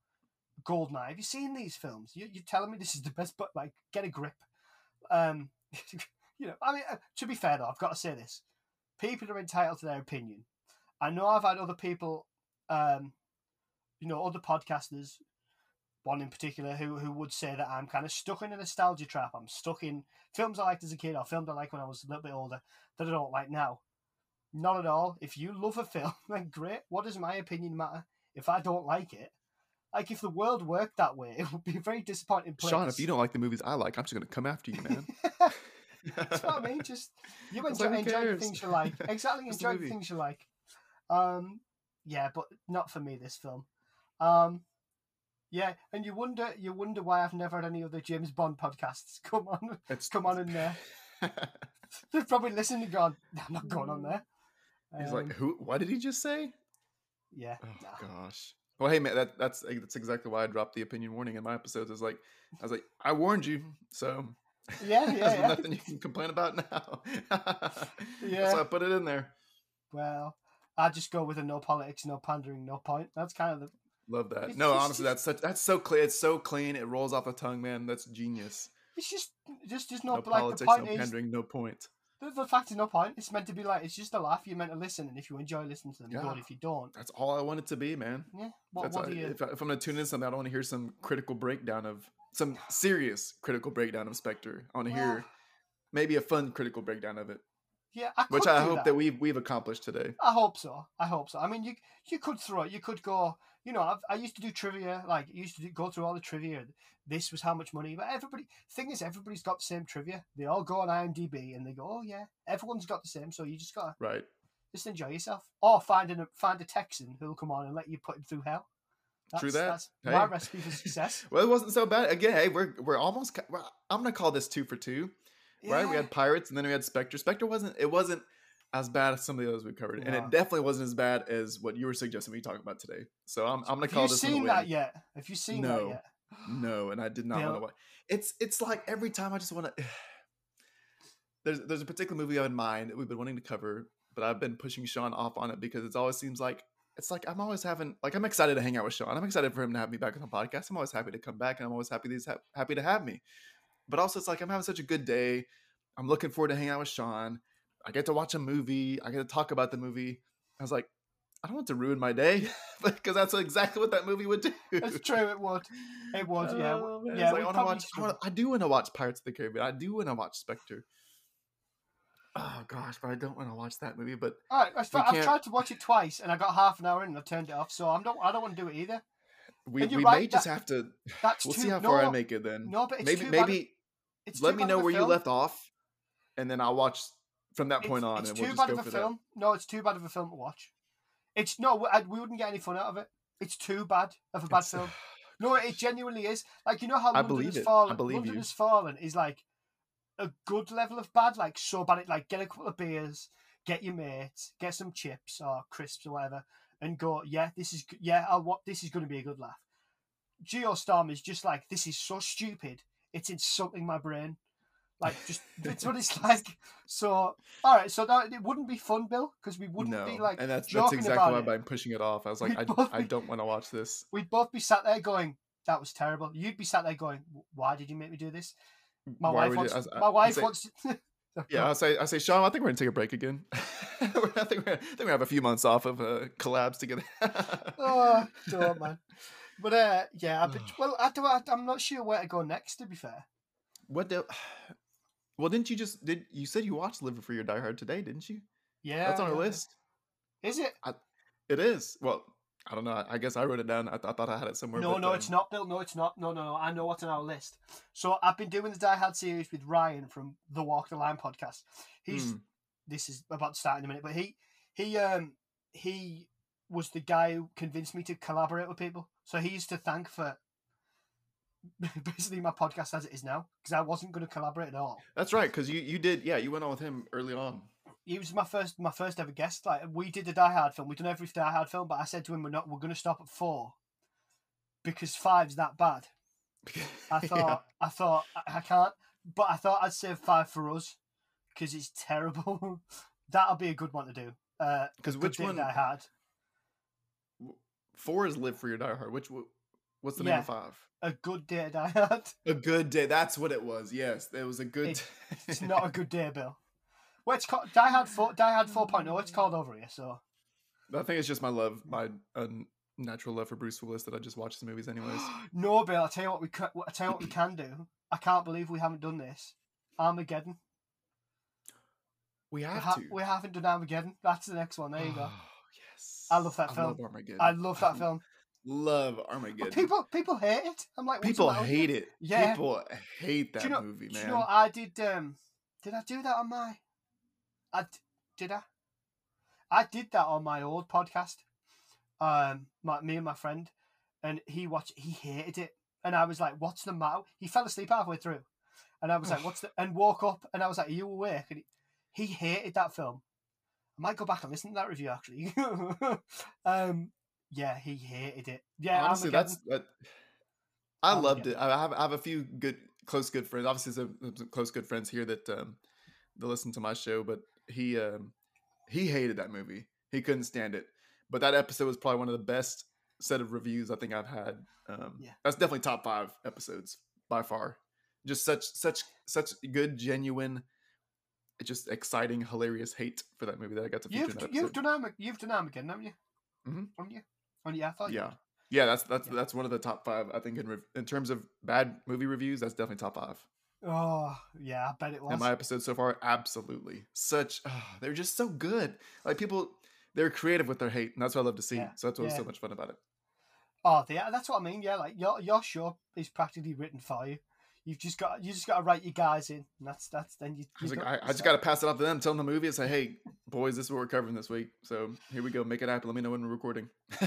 Goldeneye, have you seen these films? You, you're telling me this is the best, but like, get a grip. Um, *laughs* you know, I mean, uh, to be fair though, I've got to say this: people are entitled to their opinion. I know I've had other people, um, you know, other podcasters, one in particular, who who would say that I'm kind of stuck in a nostalgia trap. I'm stuck in films I liked as a kid or films I liked when I was a little bit older that I don't like now. Not at all. If you love a film, *laughs* then great. What does my opinion matter? If I don't like it, like if the world worked that way, *laughs* it would be a very disappointing place. Sean, if you don't like the movies I like, I'm just gonna come after you, man. *laughs* That's what I mean. Just you enjoy, like, enjoy the things you like. Exactly, enjoy the movie. things you like. Um, yeah, but not for me. This film. Um, yeah, and you wonder, you wonder why I've never had any other James Bond podcasts *laughs* come on, It's come on in there. *laughs* They've probably listened and gone, "No, I'm not going on there. He's Um, like, who? What did he just say? yeah, Oh nah. gosh. Well, hey man, that, that's that's exactly why I dropped the opinion warning in my episodes. Is like, I was like, I warned you, so yeah, *laughs* yeah, there's yeah. nothing you can complain about now. Yeah. So I put it in there. Well, I just go with a no politics, no pandering, no point. That's kind of the Love that. No, just- honestly, that's such that's so clear. It's so clean. It rolls off the tongue, man. That's genius. It's just, just, just No not like politics, the no point is pandering, no point. the, the fact is no point. It's meant to be like it's just a laugh. You're meant to listen, and if you enjoy listening to them, Yeah. good. If you don't, That's all I want it to be, man. yeah. What, what all- you? if, I, if I'm gonna tune in something, I don't want to hear some critical breakdown of some serious critical breakdown of Spectre. I want to Well, hear maybe a fun critical breakdown of it, yeah, I which I hope that. we've we've accomplished today. I hope so. I hope so. I mean, you you could throw it. You could go. You know, I've, I used to do trivia. Like, I used to do, go through all the trivia. This was how much money. But everybody, thing is, everybody's got the same trivia. They all go on IMDb and they go, "Oh yeah, everyone's got the same." So you just gotta Right. just enjoy yourself, or find a find a Texan who'll come on and let you put him through hell. True That's- that. That's Hey. my recipe for success. *laughs* Well, it wasn't so bad. Again, hey, we're we're almost. I'm gonna call this two for two. Right? We had Pirates, and then we had Spectre. Spectre wasn't. It wasn't as bad as some of the others we covered, and it definitely wasn't as bad as what you were suggesting we talk about today. So I'm I'm gonna Have call you this seen that yet? Have you seen that No. yet? No, and I did not want to watch. It's it's like every time I just want to. *sighs* There's there's a particular movie I have in mind that we've been wanting to cover, but I've been pushing Sean off on it because it always seems like it's like I'm always having like I'm excited to hang out with Sean. I'm excited for him to have me back on the podcast. I'm always happy to come back, and I'm always happy that he's ha- happy to have me. But also, it's like I'm having such a good day. I'm looking forward to hanging out with Sean. I get to watch a movie. I get to talk about the movie. I was like, I don't want to ruin my day because *laughs* that's exactly what that movie would do. It's true. It would. It would. Yeah. Man, yeah. like, I, wanna watch, I, wanna, I do want to watch Pirates of the Caribbean. I do want to watch Spectre. Oh gosh, but I don't want to watch that movie. But All right, I've, tried to watch it twice, and I got half an hour in, and I turned it off. So I'm not. I don't want to do it either. we, we right, may just that- have to. That's We'll too, see how no, far I make it then. No, but it's maybe too bad- It's let me know where you left off, and then I'll watch from that It's, point on, it's too we'll bad of a film. No, it's too bad of a film to watch. It's no, we, wouldn't get any fun out of it. It's too bad of a bad It's- film. *sighs* No, it genuinely is. Like you know how I London believe has it. I fallen. believe London you. has fallen is like a good level of bad. Like so bad. It like get a couple of beers, get your mates, get some chips or crisps or whatever, and go. Yeah, this is yeah. I'll what this is going to be a good laugh. Geostorm is just like this is so stupid. It's insulting my brain. Like *laughs* just it's what it's like. So all right, so that, it wouldn't be fun, Bill, because we wouldn't no, be like and that's that's exactly why it. I'm pushing it off. I was like, I, both I don't want to watch this. We'd both be sat there going, "That was terrible." You'd be sat there going, "Why did you make me do this?" My Why wife wants. you- I- I- my wife say- wants. To, *laughs* Yeah, I say, I say, Sean, I think we're gonna take a break again. *laughs* I think we're, I think we have a few months off of uh, collabs together. oh, don't man. But uh, yeah, *sighs* but, well, I do. I, I'm not sure where to go next. To be fair, what the? Well, didn't you just did you said you watched Live Free or Die Hard today, didn't you? yeah, That's on our list. Is it? It is. Well, I don't know. I, I guess I wrote it down. I, th- I thought I had it somewhere. No, but, no, it's um, not, Bill. No, it's not. No, no, no. I know what's on our list. So I've been doing the Die Hard series with Ryan from the Walk the Line podcast. He's mm, this is about to start in a minute, but he he um he was the guy who convinced me to collaborate with people. So he used to thank for *laughs* basically my podcast as it is now because I wasn't going to collaborate at all. That's right, because you you did. Yeah, you went on with him early on. He was my first my first ever guest. Like we did the Die Hard film. We've done every Die Hard film, but I said to him, "We're not. We're going to stop at four because five's that bad." I *laughs* Yeah. thought, I thought, I, I can't, but I thought I'd save five for us because it's terrible. *laughs* That'll be a good one to do. Uh, Because good which one? Die Hard? Four is Live Free or Die Hard. Which what's the Yeah. name of five? A good day Die Hard. *laughs* A good day. That's what it was. Yes, it was a good. It- It's *laughs* not a good day, Bill. Well, it's called Die Hard Four. Die Hard 4.0. It's called over here. So I think it's just my love, my uh, unnatural love for Bruce Willis that I just watch his movies anyways. *gasps* no, Bill. I'll tell you what we. ca- I tell you what we can do. I can't believe we haven't done this. Armageddon. We We, have ha- to. we haven't done Armageddon. That's the next one. There you go. Oh, yes. I love that I film. Love Armageddon. I love that *laughs* film. Love But Armageddon. people, people hate it. I'm like, People matter with you? hate it. Yeah. People hate that you know, movie, man. you know what I did? Um, did I do that on my? I did I? I did that on my old podcast. Um, my me and my friend, and he watched. He hated it, and I was like, "What's the matter?" He fell asleep halfway through, and I was like, "What's the?" *sighs* And woke up, and I was like, "Are you awake?" And he, he hated that film. I might go back and listen to that review actually. *laughs* um, yeah, he hated it. Yeah, Honestly, that's that. I loved it. I have I have a few good close good friends. Obviously, some, some close good friends here that um that listen to my show, but he um he hated that movie. He couldn't stand it. But that episode was probably one of the best set of reviews I think I've had. Um, Yeah. that's definitely top five episodes by far. Just such such such good, genuine, just exciting, hilarious hate for that movie that I got to feature in You've you've done you've done Armageddon, haven't you? Mhm. Haven't you? Oh yeah, I thought you Yeah. Yeah, that's that's Yeah. that's one of the top five. I think in rev- in terms of bad movie reviews, that's definitely top five. Oh yeah, I bet it was. In my episode so far, absolutely. Such ah, they're just so good. Like people, they're creative with their hate, and that's what I love to see. Yeah, So that's what's so much fun about it. Oh, yeah, that's what I mean. Yeah, like your your show is practically written for you. You've just got you just got to write your guys in. And that's that's then you. I, like, I, I just got to pass it off to them, tell them the movie, and say, "Hey, boys, this is what we're covering this week. So here we go, make it happen. Let me know when we're recording." *laughs*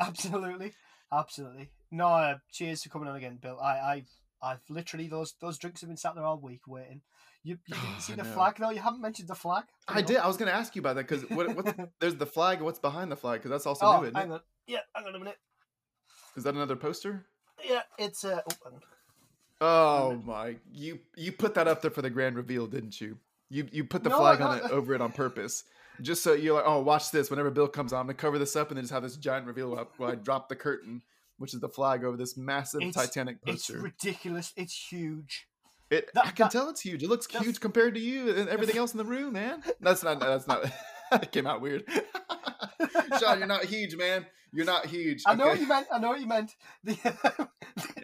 absolutely, absolutely. No, uh, cheers for coming on again, Bill. I I I've literally those those drinks have been sat there all week waiting. You, you didn't *sighs* see the flag though. You haven't mentioned the flag. I did. I was going to ask you about that because what, what's *laughs* there's the flag. What's behind the flag? Because that's also Oh, new, isn't hang it? on. Yeah, hang on a minute. Is that another poster? Yeah, it's uh. Oh. Oh my! You you put that up there for the grand reveal, didn't you? You you put the No, flag on it over it on purpose, just so you're like, oh, watch this. Whenever Bill comes on, I'm gonna cover this up and then just have this giant reveal up where I drop the curtain, which is the flag over this massive It's- Titanic poster. It's ridiculous. It's huge. It that- I can that- tell it's huge. It looks huge compared to you and everything else in the room, man. That's not. That's not. *laughs* that came out weird. *laughs* *laughs* Sean, you're not huge, man. You're not huge. I know what you meant. I know what you meant. *laughs*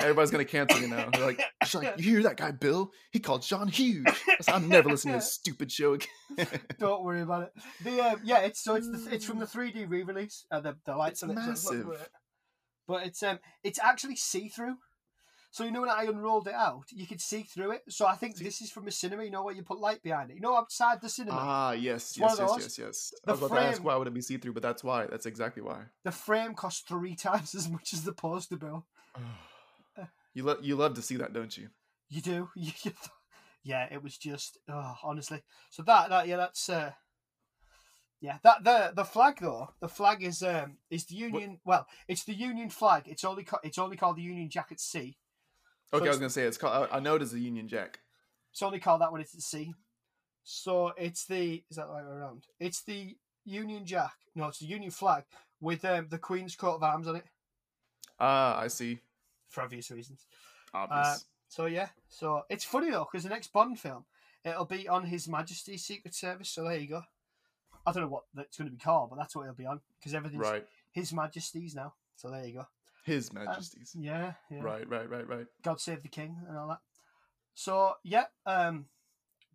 Everybody's gonna cancel you now. They're like, *laughs* Sean, you hear that guy, Bill? He called Sean huge. I said, I'm never listening to this stupid show again. Don't worry about it. The uh, yeah, it's so it's the, it's from the 3D re-release. Uh, the the lights It's on it, so look- massive. but it's um it's actually see through. So you know when I unrolled it out, you could see through it. So I think See- this is from a cinema. You know where you put light behind it. You know outside the cinema, Ah, yes, yes, yes, yes, yes. The I was about to ask why would it be see through, but that's why. That's exactly why. the frame costs three *laughs* times as much as the poster bill. *sighs* you love you love to see that, don't you? You do. You, *laughs* you th- yeah, it was just oh, honestly. So that that yeah, that's uh yeah, that the the flag though, the flag is um is the Union. Well, it's the Union flag. It's only ca- it's only called the Union Jack at sea. So Okay, I was gonna say it's called. I know it is the Union Jack. it's only called that when it's at sea. So it's the is that the right way around? It's the Union Jack. No, it's the Union flag with um, the Queen's coat of arms on it Ah, I see. for obvious reasons. Obvious. So yeah, so it's funny though because the next Bond film it'll be on His Majesty's Secret Service. So there you go. I don't know what that's going to be called, but that's what it'll be on because everything's right. His Majesty's now. So there you go. His Majesty's. Yeah, yeah. Right, right, right, right. God save the king and all that. So yeah, um,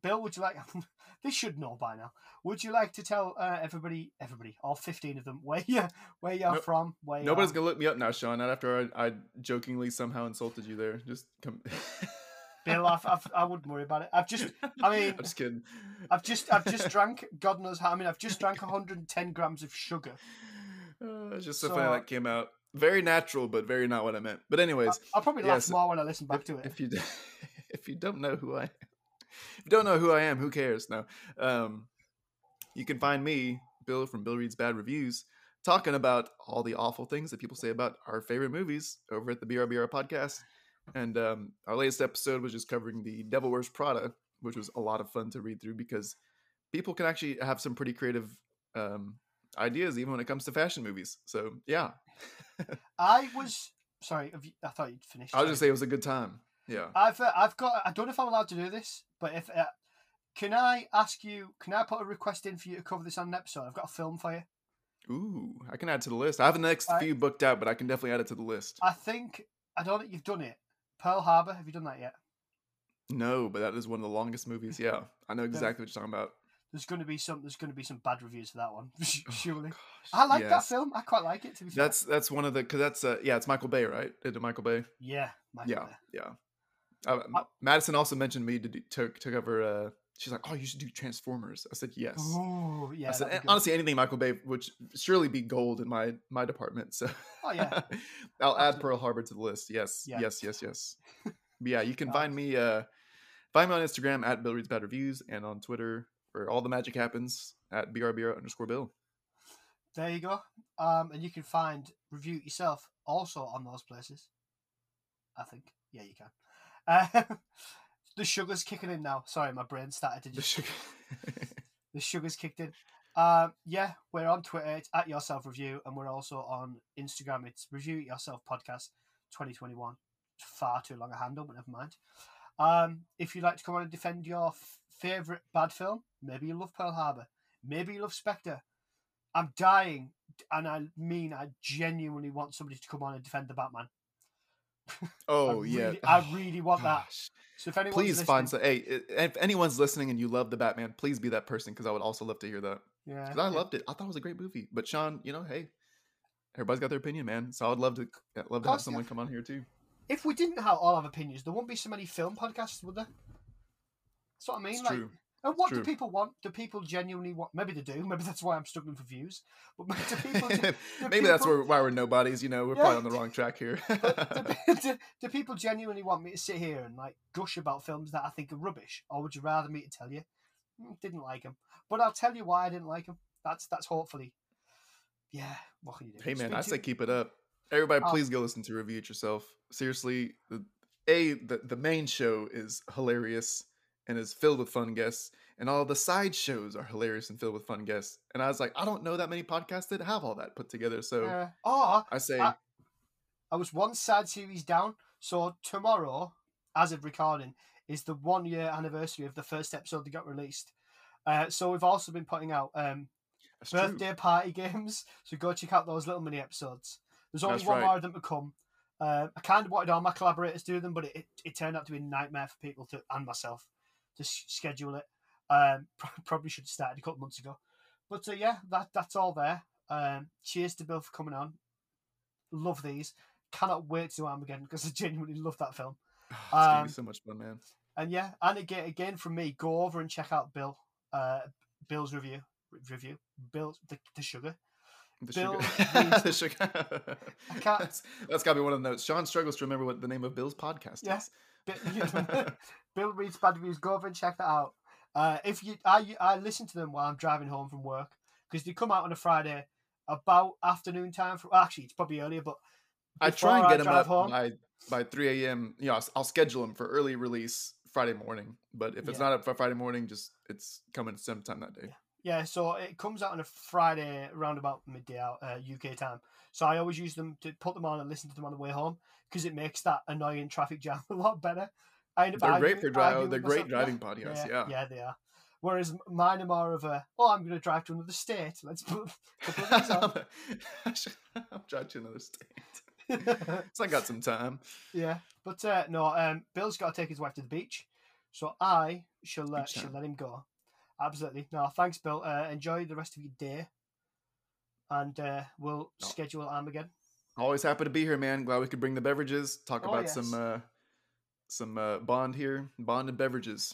Bill, would you like? *laughs* this should know by now. Would you like to tell uh, everybody, everybody, all fifteen of them, *laughs* where you where you're Nope. from? Where you Nobody's gonna look me up now, Sean. Not after I, I jokingly somehow insulted you there. Just come. *laughs* Bill, I've, I've, I wouldn't worry about it. I've just, I mean, I'm just kidding. I've just, I've just drank. God knows how. I mean, I've just drank 110 grams of sugar. Uh, it's just so, So- funny that came out. Very natural, but very not what I meant. But anyways, I'll probably yes, laugh more when I listen back if, to it. if you *laughs* if you don't know who I am, if you don't know who I am, who cares? No, um, you can find me, Bill from Bill Reads Bad Reviews, talking about all the awful things that people say about our favorite movies over at the BRBR podcast. And um, our latest episode was just covering the Devil Wears Prada, which was a lot of fun to read through because people can actually have some pretty creative um, ideas even when it comes to fashion movies. So yeah, *laughs* I was sorry. Have you, I thought you'd finished. I was sorry. just say it was a good time. Yeah. I've uh, I've got. I don't know if I'm allowed to do this, but if uh, can I ask you? Can I put a request in for you to cover this on an episode? I've got a film for you. Ooh, I can add to the list. I have the next I- few booked out, but I can definitely add it to the list. I think I don't think you've done it. Pearl Harbor. Have you done that yet? No, but that is one of the longest movies. Yeah, I know exactly what you're talking about. There's going to be some. There's going to be some bad reviews for that one. *laughs* Oh, Surely. gosh, I like that film. I quite like it. To be fair. That's that's one of the because that's uh yeah it's Michael Bay right? It Michael Bay? yeah. Michael yeah, Bay. yeah. Uh, I- Madison also mentioned me to do, took took over. Uh, she's like, oh, you should do Transformers. I said yes. oh yeah. I said "Eh, honestly anything Michael Bay would surely be gold in my my department. So Oh yeah. *laughs* I'll add Pearl Harbor to the list. Yes, Yeah. yes, yes, yes. *laughs* Yeah, you can find me uh find me on Instagram at Bill Reads Bad Reviews and on Twitter where all the magic happens at BRBR underscore Bill. There you go. Um, and you can find review it yourself also on those places. I think. Yeah, you can. Uh, *laughs* the sugar's kicking in now. Sorry, my brain started to The just. sugar- *laughs* the sugar's kicked in. Um, yeah, we're on Twitter. It's at yourself review, and we're also on Instagram. It's review it yourself podcast 2021. Far too long a handle, but never mind. Um, if you'd like to come on and defend your f- favorite bad film, maybe you love Pearl Harbor, maybe you love Spectre. I'm dying, and I mean I genuinely want somebody to come on and defend the Batman. *laughs* oh I yeah, really- I really want that. So if anyone's Please find listening- some. Hey, if anyone's listening and you love the Batman, please be that person because I would also love to hear that. yeah, 'Cause I yeah. loved it. I thought it was a great movie. But Sean, you know, hey, everybody's got their opinion, man. So I'd love to uh, love to have someone come on here too. if we didn't have all have opinions, there wouldn't be so many film podcasts, would there? That's what I mean. It's like, true. and what true. do people want? Do people genuinely want? Maybe they do. Maybe that's why I'm struggling for views. But *laughs* do people? do, *laughs* do Maybe that's people- where, why we're nobodies. You know, we're Yeah. probably on the wrong track here. *laughs* Do, do, people genuinely want me to sit here and like gush about films that I think are rubbish, or would you rather me to tell you "Mm, didn't like them? But I'll tell you why I didn't like them. That's that's hopefully. Yeah, what can you do? hey man, been I say keep it up. Everybody, Oh. please go listen to review it yourself. Seriously, the, a the, the main show is hilarious and is filled with fun guests, and all the side shows are hilarious and filled with fun guests. And I was like, I don't know that many podcasts that have all that put together. So Uh, or I say, I- I was one sad series down. So tomorrow, as of recording, is the one year anniversary of the first episode that got released. Uh, so we've also been putting out um, that's true. birthday party *laughs* games. So go check out those little mini episodes. There's only That's one right. more of them to come. Uh, I kind of wanted all my collaborators to do them, but it, it, it turned out to be a nightmare for people to and myself to schedule it. Um, *laughs* probably should have started a couple months ago. But uh, yeah, that that's all there. Um, cheers to Bill for coming on. Love these. Cannot wait to do Armageddon because I genuinely love that film. *sighs* it's gonna um, be so much fun, man. And yeah, and again, again from me, go over and check out Bill, uh, Bill's review, review, Bill the, the sugar. The Bill sugar. *laughs* the sugar. I can't- That's, that's got to be one of the notes. Sean struggles to remember what the name of Bill's podcast Yeah. is. Bi- Bill *laughs* reads bad reviews. Go over and check that out. Uh, if you, I, I listen to them while I'm driving home from work because they come out on a Friday about afternoon time. For, well, actually, it's probably earlier, but I try and get them up home. by by 3 a.m. You know, I'll, I'll schedule them for early release Friday morning. But if it's Yeah. not up for Friday morning, just it's coming sometime that day. Yeah, so it comes out on a Friday around about midday out uh, UK time. So I always use them to put them on and listen to them on the way home because it makes that annoying traffic jam *laughs* a lot better. I end up They're great for driving. They're great driving podcasts. Yeah, Yeah. yeah, they are. Whereas mine are more of a, oh, I'm going to drive to another state. Let's put a couple of these on. *laughs* I'm driving to another state. *laughs* So I got some time. yeah, but uh, no, um, Bill's got to take his wife to the beach, so I shall let shall let him go. Absolutely. No, thanks, Bill. Uh, enjoy the rest of your day, and uh, we'll Oh. schedule Armageddon. Always happy to be here, man. Glad we could bring the beverages. Talk Oh, about some uh some uh bond here, bond and beverages.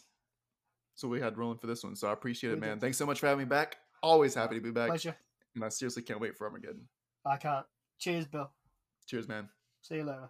So we had rolling for this one. So I appreciate it, We man. did. Thanks so much for having me back. Always happy to be back. Pleasure. And I seriously can't wait for Armageddon. I can't. Cheers, Bill. Cheers, man. See you later.